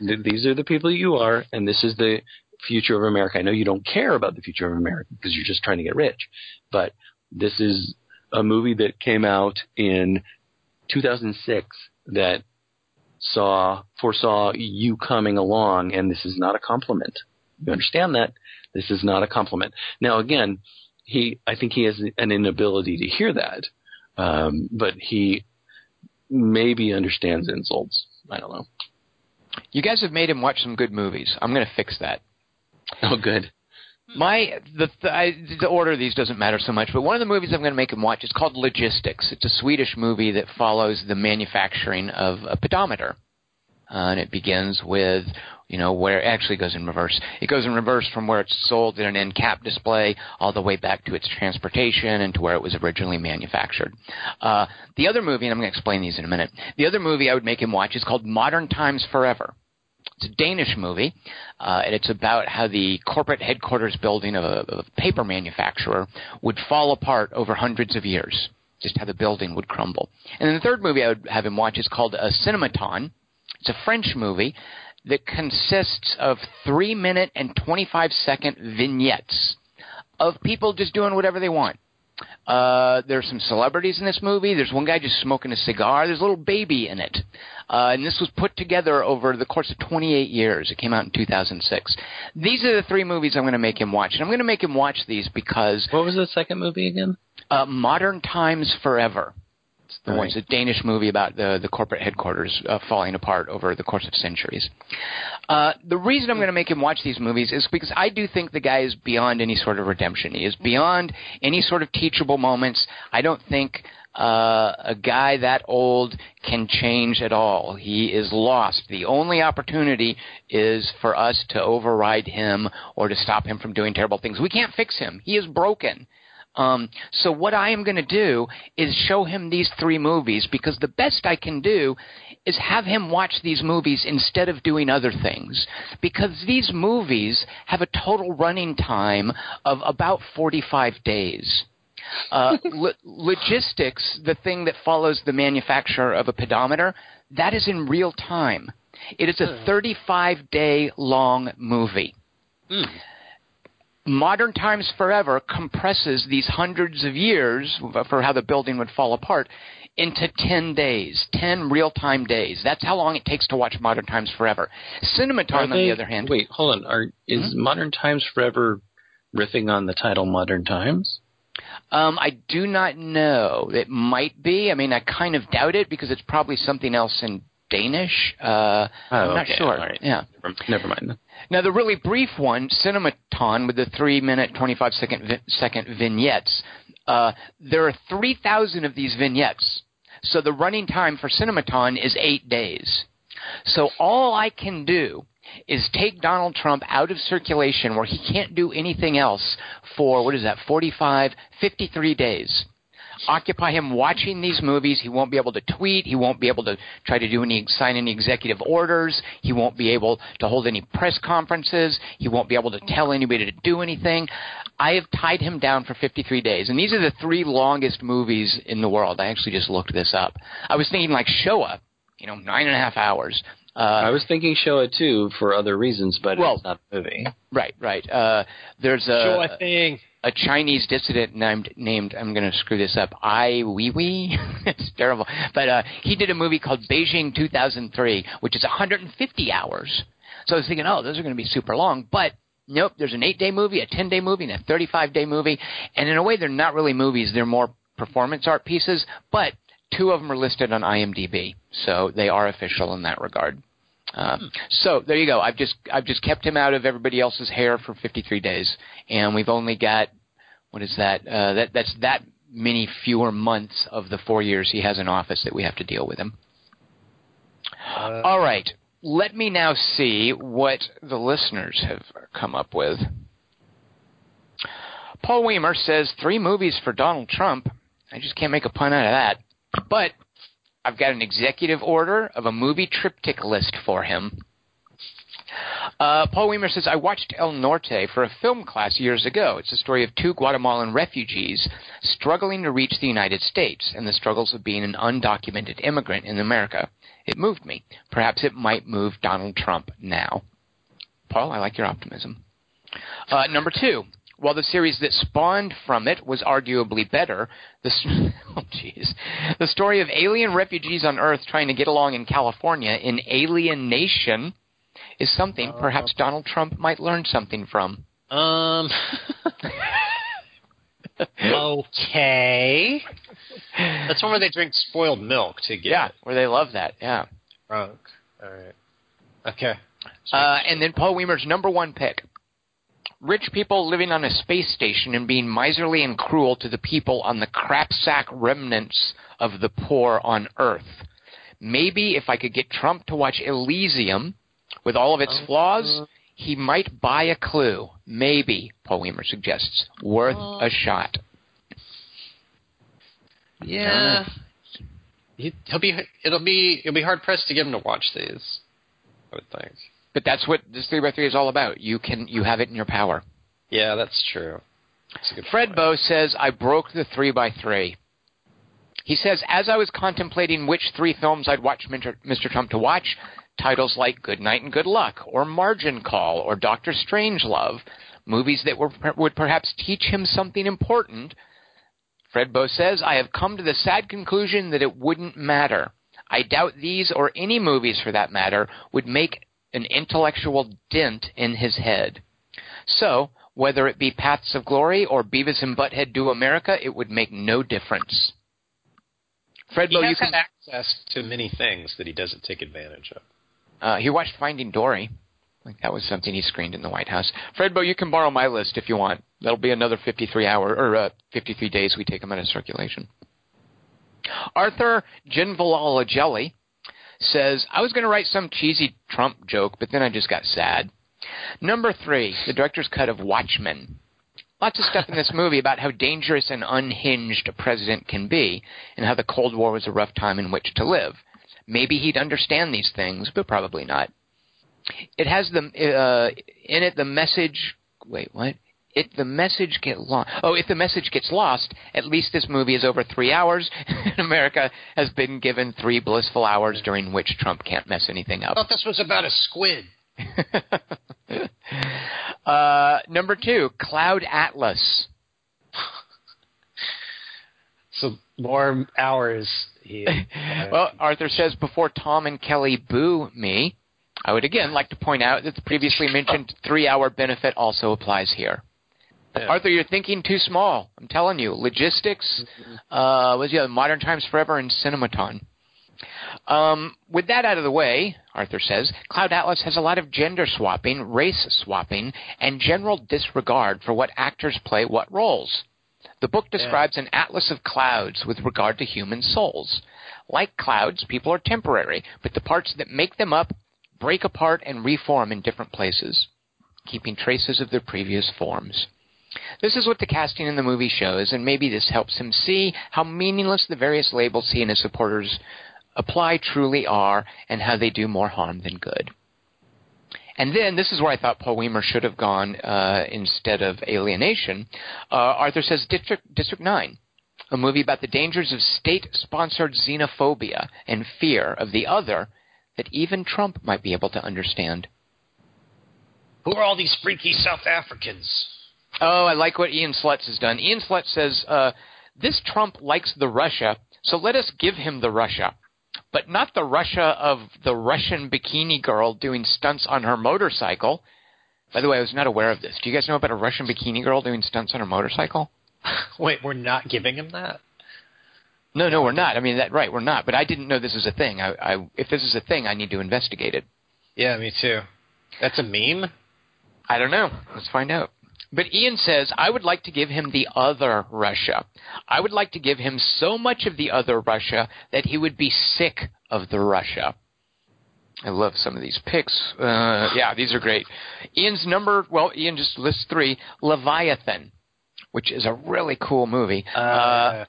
Th- these are the people you are, and this is the future of America. I know you don't care about the future of America because you're just trying to get rich, but this is a movie that came out in 2006 that saw foresaw you coming along, and this is not a compliment. You understand that? This is not a compliment. Now, again, he I think he has an inability to hear that, um, but he maybe understands insults. I don't know. You guys have made him watch some good movies. I'm going to fix that. Oh, good. My the the, I, the order of these doesn't matter so much, but one of the movies I'm going to make him watch is called Logistics. It's a Swedish movie that follows the manufacturing of a pedometer, uh, and it begins with you know where it actually goes in reverse. It goes in reverse from where it's sold in an end cap display all the way back to its transportation and to where it was originally manufactured. Uh, the other movie, and I'm going to explain these in a minute. The other movie I would make him watch is called Modern Times Forever. It's a Danish movie, uh, and it's about how the corporate headquarters building of a, of a paper manufacturer would fall apart over hundreds of years. Just how the building would crumble. And then the third movie I would have him watch is called a Cinematon. It's a French movie that consists of three minute and 25 second vignettes of people just doing whatever they want. Uh, there's some celebrities in this movie. There's one guy just smoking a cigar. There's a little baby in it. Uh, and this was put together over the course of 28 years. It came out in 2006. These are the three movies I'm going to make him watch. And I'm going to make him watch these because What was the second movie again? uh, Modern Times Forever. It's the All one. It's a Danish movie about the the corporate headquarters uh, falling apart over the course of centuries. Uh, the reason I'm going to make him watch these movies is because I do think the guy is beyond any sort of redemption. He is beyond any sort of teachable moments. I don't think uh, a guy that old can change at all. He is lost. The only opportunity is for us to override him or to stop him from doing terrible things. We can't fix him. He is broken. Um, so what I am going to do is show him these three movies because the best I can do is have him watch these movies instead of doing other things because these movies have a total running time of about 45 days. Uh, lo- logistics, the thing that follows the manufacture of a pedometer, that is in real time. It is a hmm. 35 day long movie. Hmm. Modern Times Forever compresses these hundreds of years for how the building would fall apart into 10 days, 10 real time days. That's how long it takes to watch Modern Times Forever. Cinematon, Are on the other hand, wait, hold on. Are is hmm? Modern Times Forever riffing on the title Modern Times? Um, I do not know. It might be. I mean, I kind of doubt it because it's probably something else in Danish. Uh, Oh, I'm not okay, sure. right. Yeah. Never, mind. Now, the really brief one, Cinematon, with the three minute, 25 second, vi- second vignettes, uh, there are 3,000 of these vignettes. So the running time for Cinematon is eight days. So all I can do is take Donald Trump out of circulation where he can't do anything else for, what is that, 45, 53 days occupy him watching these movies. He won't be able to tweet. He won't be able to try to do any sign any executive orders. He won't be able to hold any press conferences. He won't be able to tell anybody to do anything. I have tied him down for 53 days, and these are the three longest movies in the world. I actually just looked this up. I was thinking like Shoah, you know, nine and a half hours. Uh, I was thinking Shoah too for other reasons, but Well- it's not a movie. right, right. Uh, there's a Show a thing. a Chinese dissident named named I'm going to screw this up. Ai Weiwei. it's terrible, but uh, he did a movie called Beijing 2003, which is 150 hours. So I was thinking, oh, those are going to be super long, but. Nope, there's an eight day movie, a 10 day movie, and a 35 day movie. And in a way, they're not really movies, they're more performance art pieces, but two of them are listed on IMDb. So they are official in that regard. Uh, so there you go. I've just I've just kept him out of everybody else's hair for 53 days, and we've only got what is that? Uh, that that's that many fewer months of the four years he has in office that we have to deal with him. All right, let me now see what the listeners have come up with. Paul Weimer says three movies for Donald Trump. I just can't make a pun out of that. But I've got an executive order of a movie triptych list for him. Uh, Paul Weimer says, I watched El Norte for a film class years ago. It's the story of two Guatemalan refugees struggling to reach the United States and the struggles of being an undocumented immigrant in America. It moved me. Perhaps it might move Donald Trump now. Paul, I like your optimism. Uh, number two, while the series that spawned from it was arguably better, the oh jeez, the story of alien refugees on Earth trying to get along in California in Alien Nation is something perhaps Donald Trump might learn something from. Um. okay. That's one where they drink spoiled milk to get Yeah, where they love that. Yeah. drunk. All right. Okay. Uh, and then Paul Weimer's number one pick rich people living on a space station and being miserly and cruel to the people on the crapsack remnants of the poor on Earth. Maybe if I could get Trump to watch Elysium with all of its uh-huh. flaws, he might buy a clue. Maybe, Paul Weimer suggests. Worth a shot. Yeah. He, he'll be. It'll be. It'll be hard pressed to get him to watch these. I would think. But that's what this three by three is all about. You can you have it in your power. Yeah, that's true. That's Fred point. Bow says, I broke the three by three. He says, as I was contemplating which three films I'd watch Mr. Trump to watch, titles like Good Night and Good Luck, or Margin Call, or Doctor Strangelove, movies that were, would perhaps teach him something important, Fred Bow says, I have come to the sad conclusion that it wouldn't matter. I doubt these, or any movies for that matter, would make an intellectual dent in his head. So, whether it be Paths of Glory or Beavis and Butthead Do America, it would make no difference. Fred He has you can. access to many things that he doesn't take advantage of. Uh, he watched Finding Dory. Like that was something he screened in the White House. Fred Bow, you can borrow my list if you want. That'll be another 53 hour or uh, 53 days we take them out of circulation. Arthur Ginvalala says, I was going to write some cheesy Trump joke, but then I just got sad. Number three, the director's cut of Watchmen. Lots of stuff in this movie about how dangerous and unhinged a president can be, and how the Cold War was a rough time in which to live. Maybe he'd understand these things, but probably not. It has the uh, in it the message. Wait, what? If the message get lost, oh, if the message gets lost, at least this movie is over three hours, and America has been given three blissful hours during which Trump can't mess anything up. I thought this was about a squid. uh, number two, Cloud Atlas. So more hours. He, Well, Arthur says before Tom and Kelly boo me, I would again like to point out that the previously mentioned three-hour benefit also applies here. Yeah. Arthur, you're thinking too small. I'm telling you. Logistics, uh, was yeah, Modern Times Forever and Cinematon. Um, with that out of the way, Arthur says, Cloud Atlas has a lot of gender swapping, race swapping, and general disregard for what actors play what roles. The book describes an atlas of clouds with regard to human souls. Like clouds, people are temporary, but the parts that make them up break apart and reform in different places, keeping traces of their previous forms. This is what the casting in the movie shows, and maybe this helps him see how meaningless the various labels he and his supporters apply truly are, and how they do more harm than good. And then, this is where I thought Paul Weimer should have gone uh, instead of Alien Nation. Uh, Arthur says District, District 9, a movie about the dangers of state sponsored xenophobia and fear of the other that even Trump might be able to understand. Who are all these freaky South Africans? Oh, I like what Ian Slutz has done. Ian Slutz says, uh, This Trump likes the Russia, so let us give him the Russia. But not the Russia of the Russian bikini girl doing stunts on her motorcycle. By the way, I was not aware of this. Do you guys know about a Russian bikini girl doing stunts on her motorcycle? Wait, we're not giving him that. No, no, we're not. I mean, that right, we're not. But I didn't know this is a thing. I, I, if this is a thing, I need to investigate it. Yeah, me too. That's a meme. I don't know. Let's find out. But Ian says, I would like to give him the other Russia. I would like to give him so much of the other Russia that he would be sick of the Russia. I love some of these picks. Uh, yeah, these are great. Ian's number, well, Ian just lists three Leviathan, which is a really cool movie. Uh,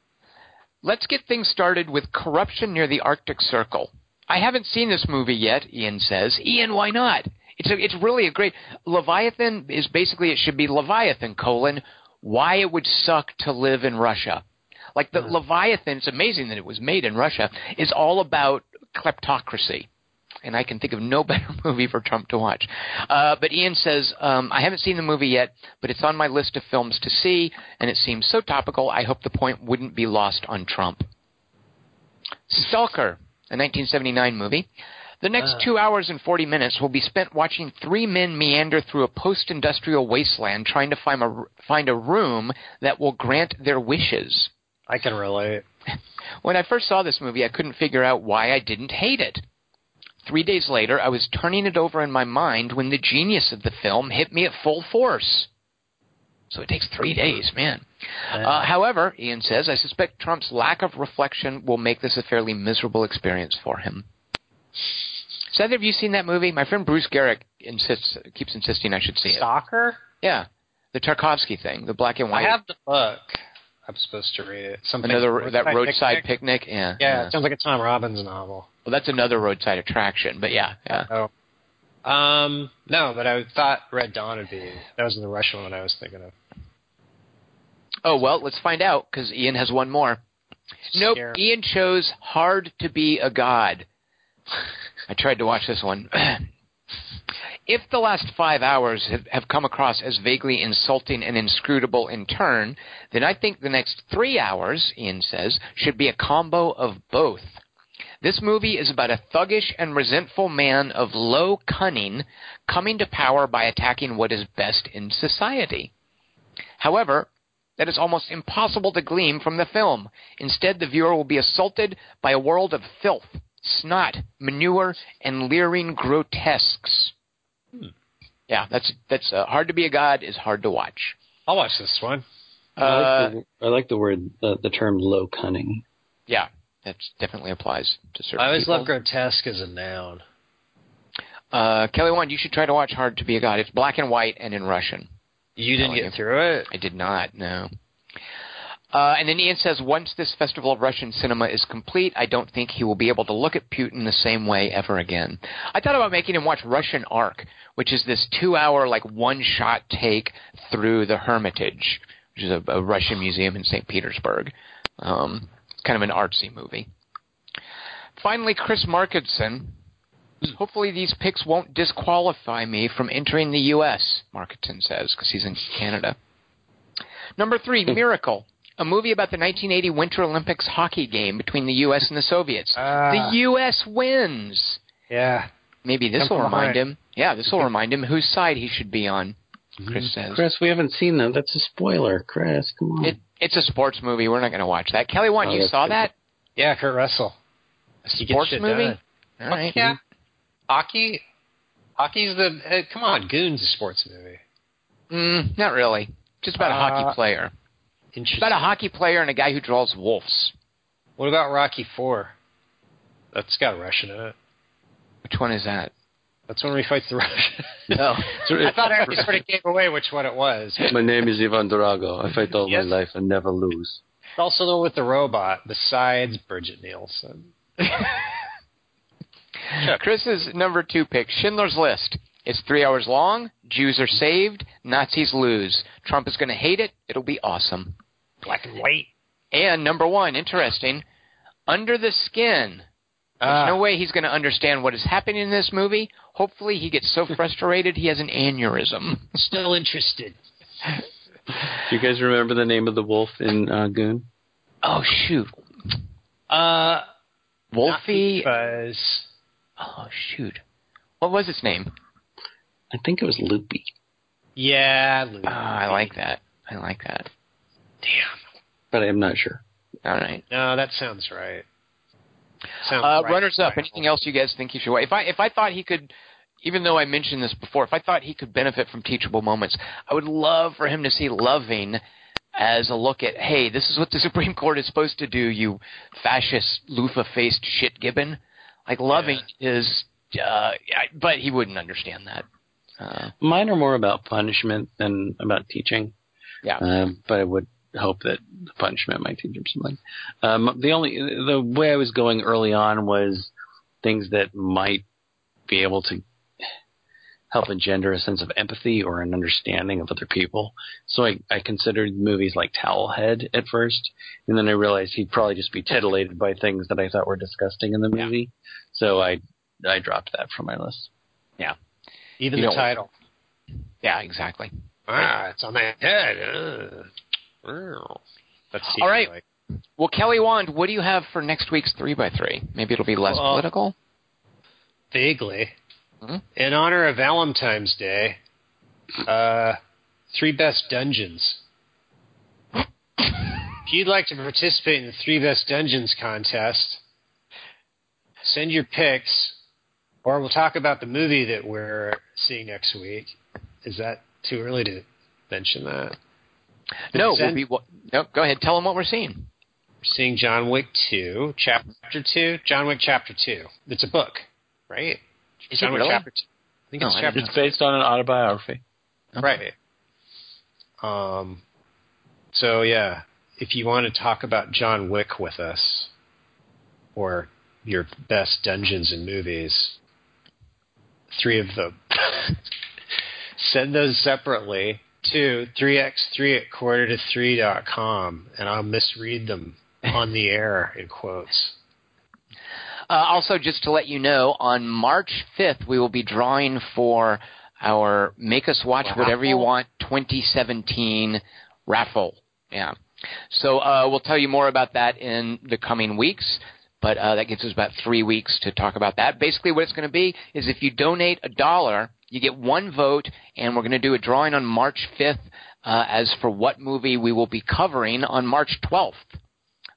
let's get things started with Corruption Near the Arctic Circle. I haven't seen this movie yet, Ian says. Ian, why not? It's a, it's really a great Leviathan is basically it should be Leviathan colon why it would suck to live in Russia. Like the Leviathan, it's amazing that it was made in Russia, is all about kleptocracy. And I can think of no better movie for Trump to watch. Uh, but Ian says, um, I haven't seen the movie yet, but it's on my list of films to see, and it seems so topical, I hope the point wouldn't be lost on Trump. Stalker, a 1979 movie. The next Ah. two hours and 40 minutes will be spent watching three men meander through a post industrial wasteland trying to find a, find a room that will grant their wishes. I can relate. When I first saw this movie, I couldn't figure out why I didn't hate it. Three days later, I was turning it over in my mind when the genius of the film hit me at full force. So it takes three days, man. Uh, however, Ian says, I suspect Trump's lack of reflection will make this a fairly miserable experience for him. So either of you seen that movie? My friend Bruce Garrick insists, keeps insisting I should see it. Stalker? Yeah, the Tarkovsky thing, the black and white. I have the book. I'm supposed to read it. Something another that roadside picnic. Yeah, Yeah, it sounds like a Tom Robbins novel. Well, that's another roadside attraction. But yeah, yeah. Oh. Um, no, but I thought Red Dawn would be. That was the Russian one I was thinking of. Oh well, let's find out because Ian has one more. Nope, Ian chose Hard to Be a God. I tried to watch this one. if the last five hours have, have come across as vaguely insulting and inscrutable in turn, then I think the next three hours, Ian says, should be a combo of both. This movie is about a thuggish and resentful man of low cunning coming to power by attacking what is best in society. However, that is almost impossible to glean from the film. Instead, the viewer will be assaulted by a world of filth, snot, manure, and leering grotesques. Yeah, that's that's uh, hard to be a god is hard to watch. I'll watch this one. I Uh, like the, I like the word, the, the term low cunning. yeah, that definitely applies to certain. I always people. love grotesque as a noun. Uh, Kelly, one, you should try to watch Hard to Be a God. It's black and white and in Russian. You didn't Telling get you. through it. I did not, no. Uh, and then Ian says, once this festival of Russian cinema is complete, I don't think he will be able to look at Putin the same way ever again. I thought about making him watch Russian Ark, which is this two-hour, like one-shot take through the Hermitage, which is a, a Russian museum in St. Petersburg. Um, it's kind of an artsy movie. Finally, Chris Markinson. Hopefully, these picks won't disqualify me from entering the U.S., Markinson says, because he's in Canada. Number three, Miracle, a movie about the 1980 Winter Olympics hockey game between the U.S. and the Soviets. Ah. the U.S. wins. Yeah. Maybe this Come will remind behind. him. Yeah, this will remind him whose side he should be on. Chris says. Chris, we haven't seen that. That's a spoiler. Chris, come on. It, it's a sports movie. We're not going to watch that. Kelly, one, Oh, you saw good. that? Yeah, Kurt Russell. A sports movie? All right. Yeah. Hockey. Hockey's the uh, come on. Goon's a sports movie. Mm, not really. Just about a Uh, hockey player. It's Interesting. about a hockey player and a guy who draws wolves. What about Rocky Four? That's got Russian in it. Which one is that? That's when he fights the Russian. No, I thought I already sort of gave away which one it was. My name is Ivan Drago. I fight all Yes. my life and never lose. Also, the one with the robot, besides Brigitte Nielsen. Chris's number two pick, Schindler's List. It's three hours long. Jews are saved. Nazis lose. Trump is going to hate it. It'll be awesome. Black and white. And number one, interesting, Under the Skin. There's Ah. no way he's going to understand what is happening in this movie. Hopefully, he gets so frustrated he has an aneurysm. Still interested. Do you guys remember the name of the wolf in uh, Goon? Oh shoot, Uh, Wolfie. Buzz. Oh shoot, what was its name? I think it was Loopy. Yeah, Luke. Oh, I like that. I like that. Damn. But I'm not sure. All right. No, that sounds right. Sounds Uh, right. runners up. Right. Anything else you guys think you should? If I if I thought he could, even though I mentioned this before, if I thought he could benefit from teachable moments, I would love for him to see Loving as a look at, hey, this is what the Supreme Court is supposed to do. You fascist, loofah-faced shit gibbon. Like Loving is, uh, but he wouldn't understand that. Uh, Mine are more about punishment than about teaching. yeah. Um, but I would hope that the punishment might teach him something. Um, the only the way I was going early on was things that might be able to help engender a sense of empathy or an understanding of other people. So I, I considered movies like Towelhead at first, and then I realized he'd probably just be titillated by things that I thought were disgusting in the Yeah. movie. So I I dropped that from my list. Yeah, even You the title. Yeah, exactly. Ah, it's on the head. That's All right. like Well, Kelly Wand, what do you have for next week's three by three? Maybe it'll be less Well, political. vaguely. Mhm. In honor of Valentine's Day, uh, three best dungeons. if you'd like to participate in the three best dungeons contest, send your picks, or we'll talk about the movie that we're seeing next week. Is that too early to mention that? No, we'll be. wa- No, go ahead. Tell them what we're seeing. We're seeing John Wick 2, Chapter 2. John Wick Chapter 2. It's a book, right? Is John it Wick really? Chapter 2. I think Oh, it's I Chapter didn't It's based on an autobiography. Right. Um, so yeah, if you want to talk about John Wick with us, or your best dungeons and movies, three of them, send those separately to 3x3 at quarter to 3 dot com, and I'll misread them on the air in quotes. Uh, also, just to let you know, on March 5th, we will be drawing for our Make Us Watch Whatever You Want 2017 raffle. Yeah. So uh, we'll tell you more about that in the coming weeks, but uh, that gives us about three weeks to talk about that. Basically, what it's going to be is if you donate a dollar, you get one vote, and we're going to do a drawing on March 5th uh, as for what movie we will be covering on March 12th.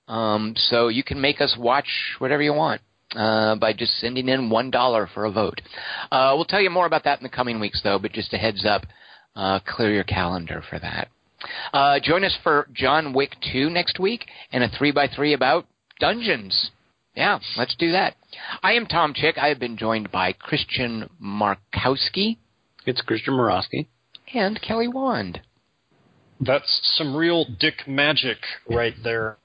Um, so you can make us watch whatever you want uh, by just sending in one dollar for a vote. Uh, we'll tell you more about that in the coming weeks, though. But just a heads up, uh, clear your calendar for that. Uh, join us for John Wick 2 next week and a 3 by 3 about dungeons. Yeah, let's do that. I am Tom Chick. I have been joined by Christian Markowski It's Christian Morosky. and Kelly Wand. That's some real dick magic right there.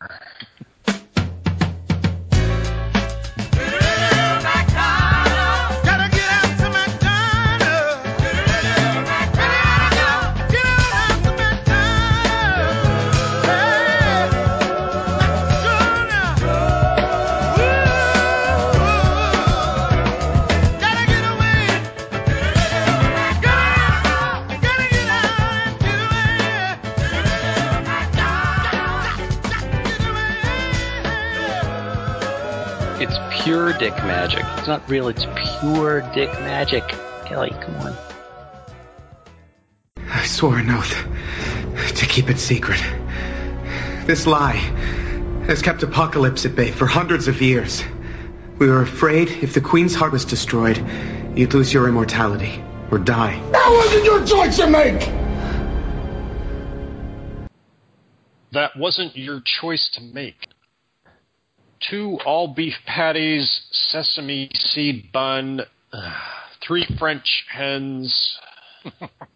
Pure dick magic. It's not real. It's pure dick magic. Kelly, come on. I swore an oath to keep it secret. This lie has kept Apocalypse at bay for hundreds of years. We were afraid if the Queen's heart was destroyed, you'd lose your immortality or die. That wasn't your choice to make. That wasn't your choice to make. Two all beef patties, sesame seed bun, three French hens.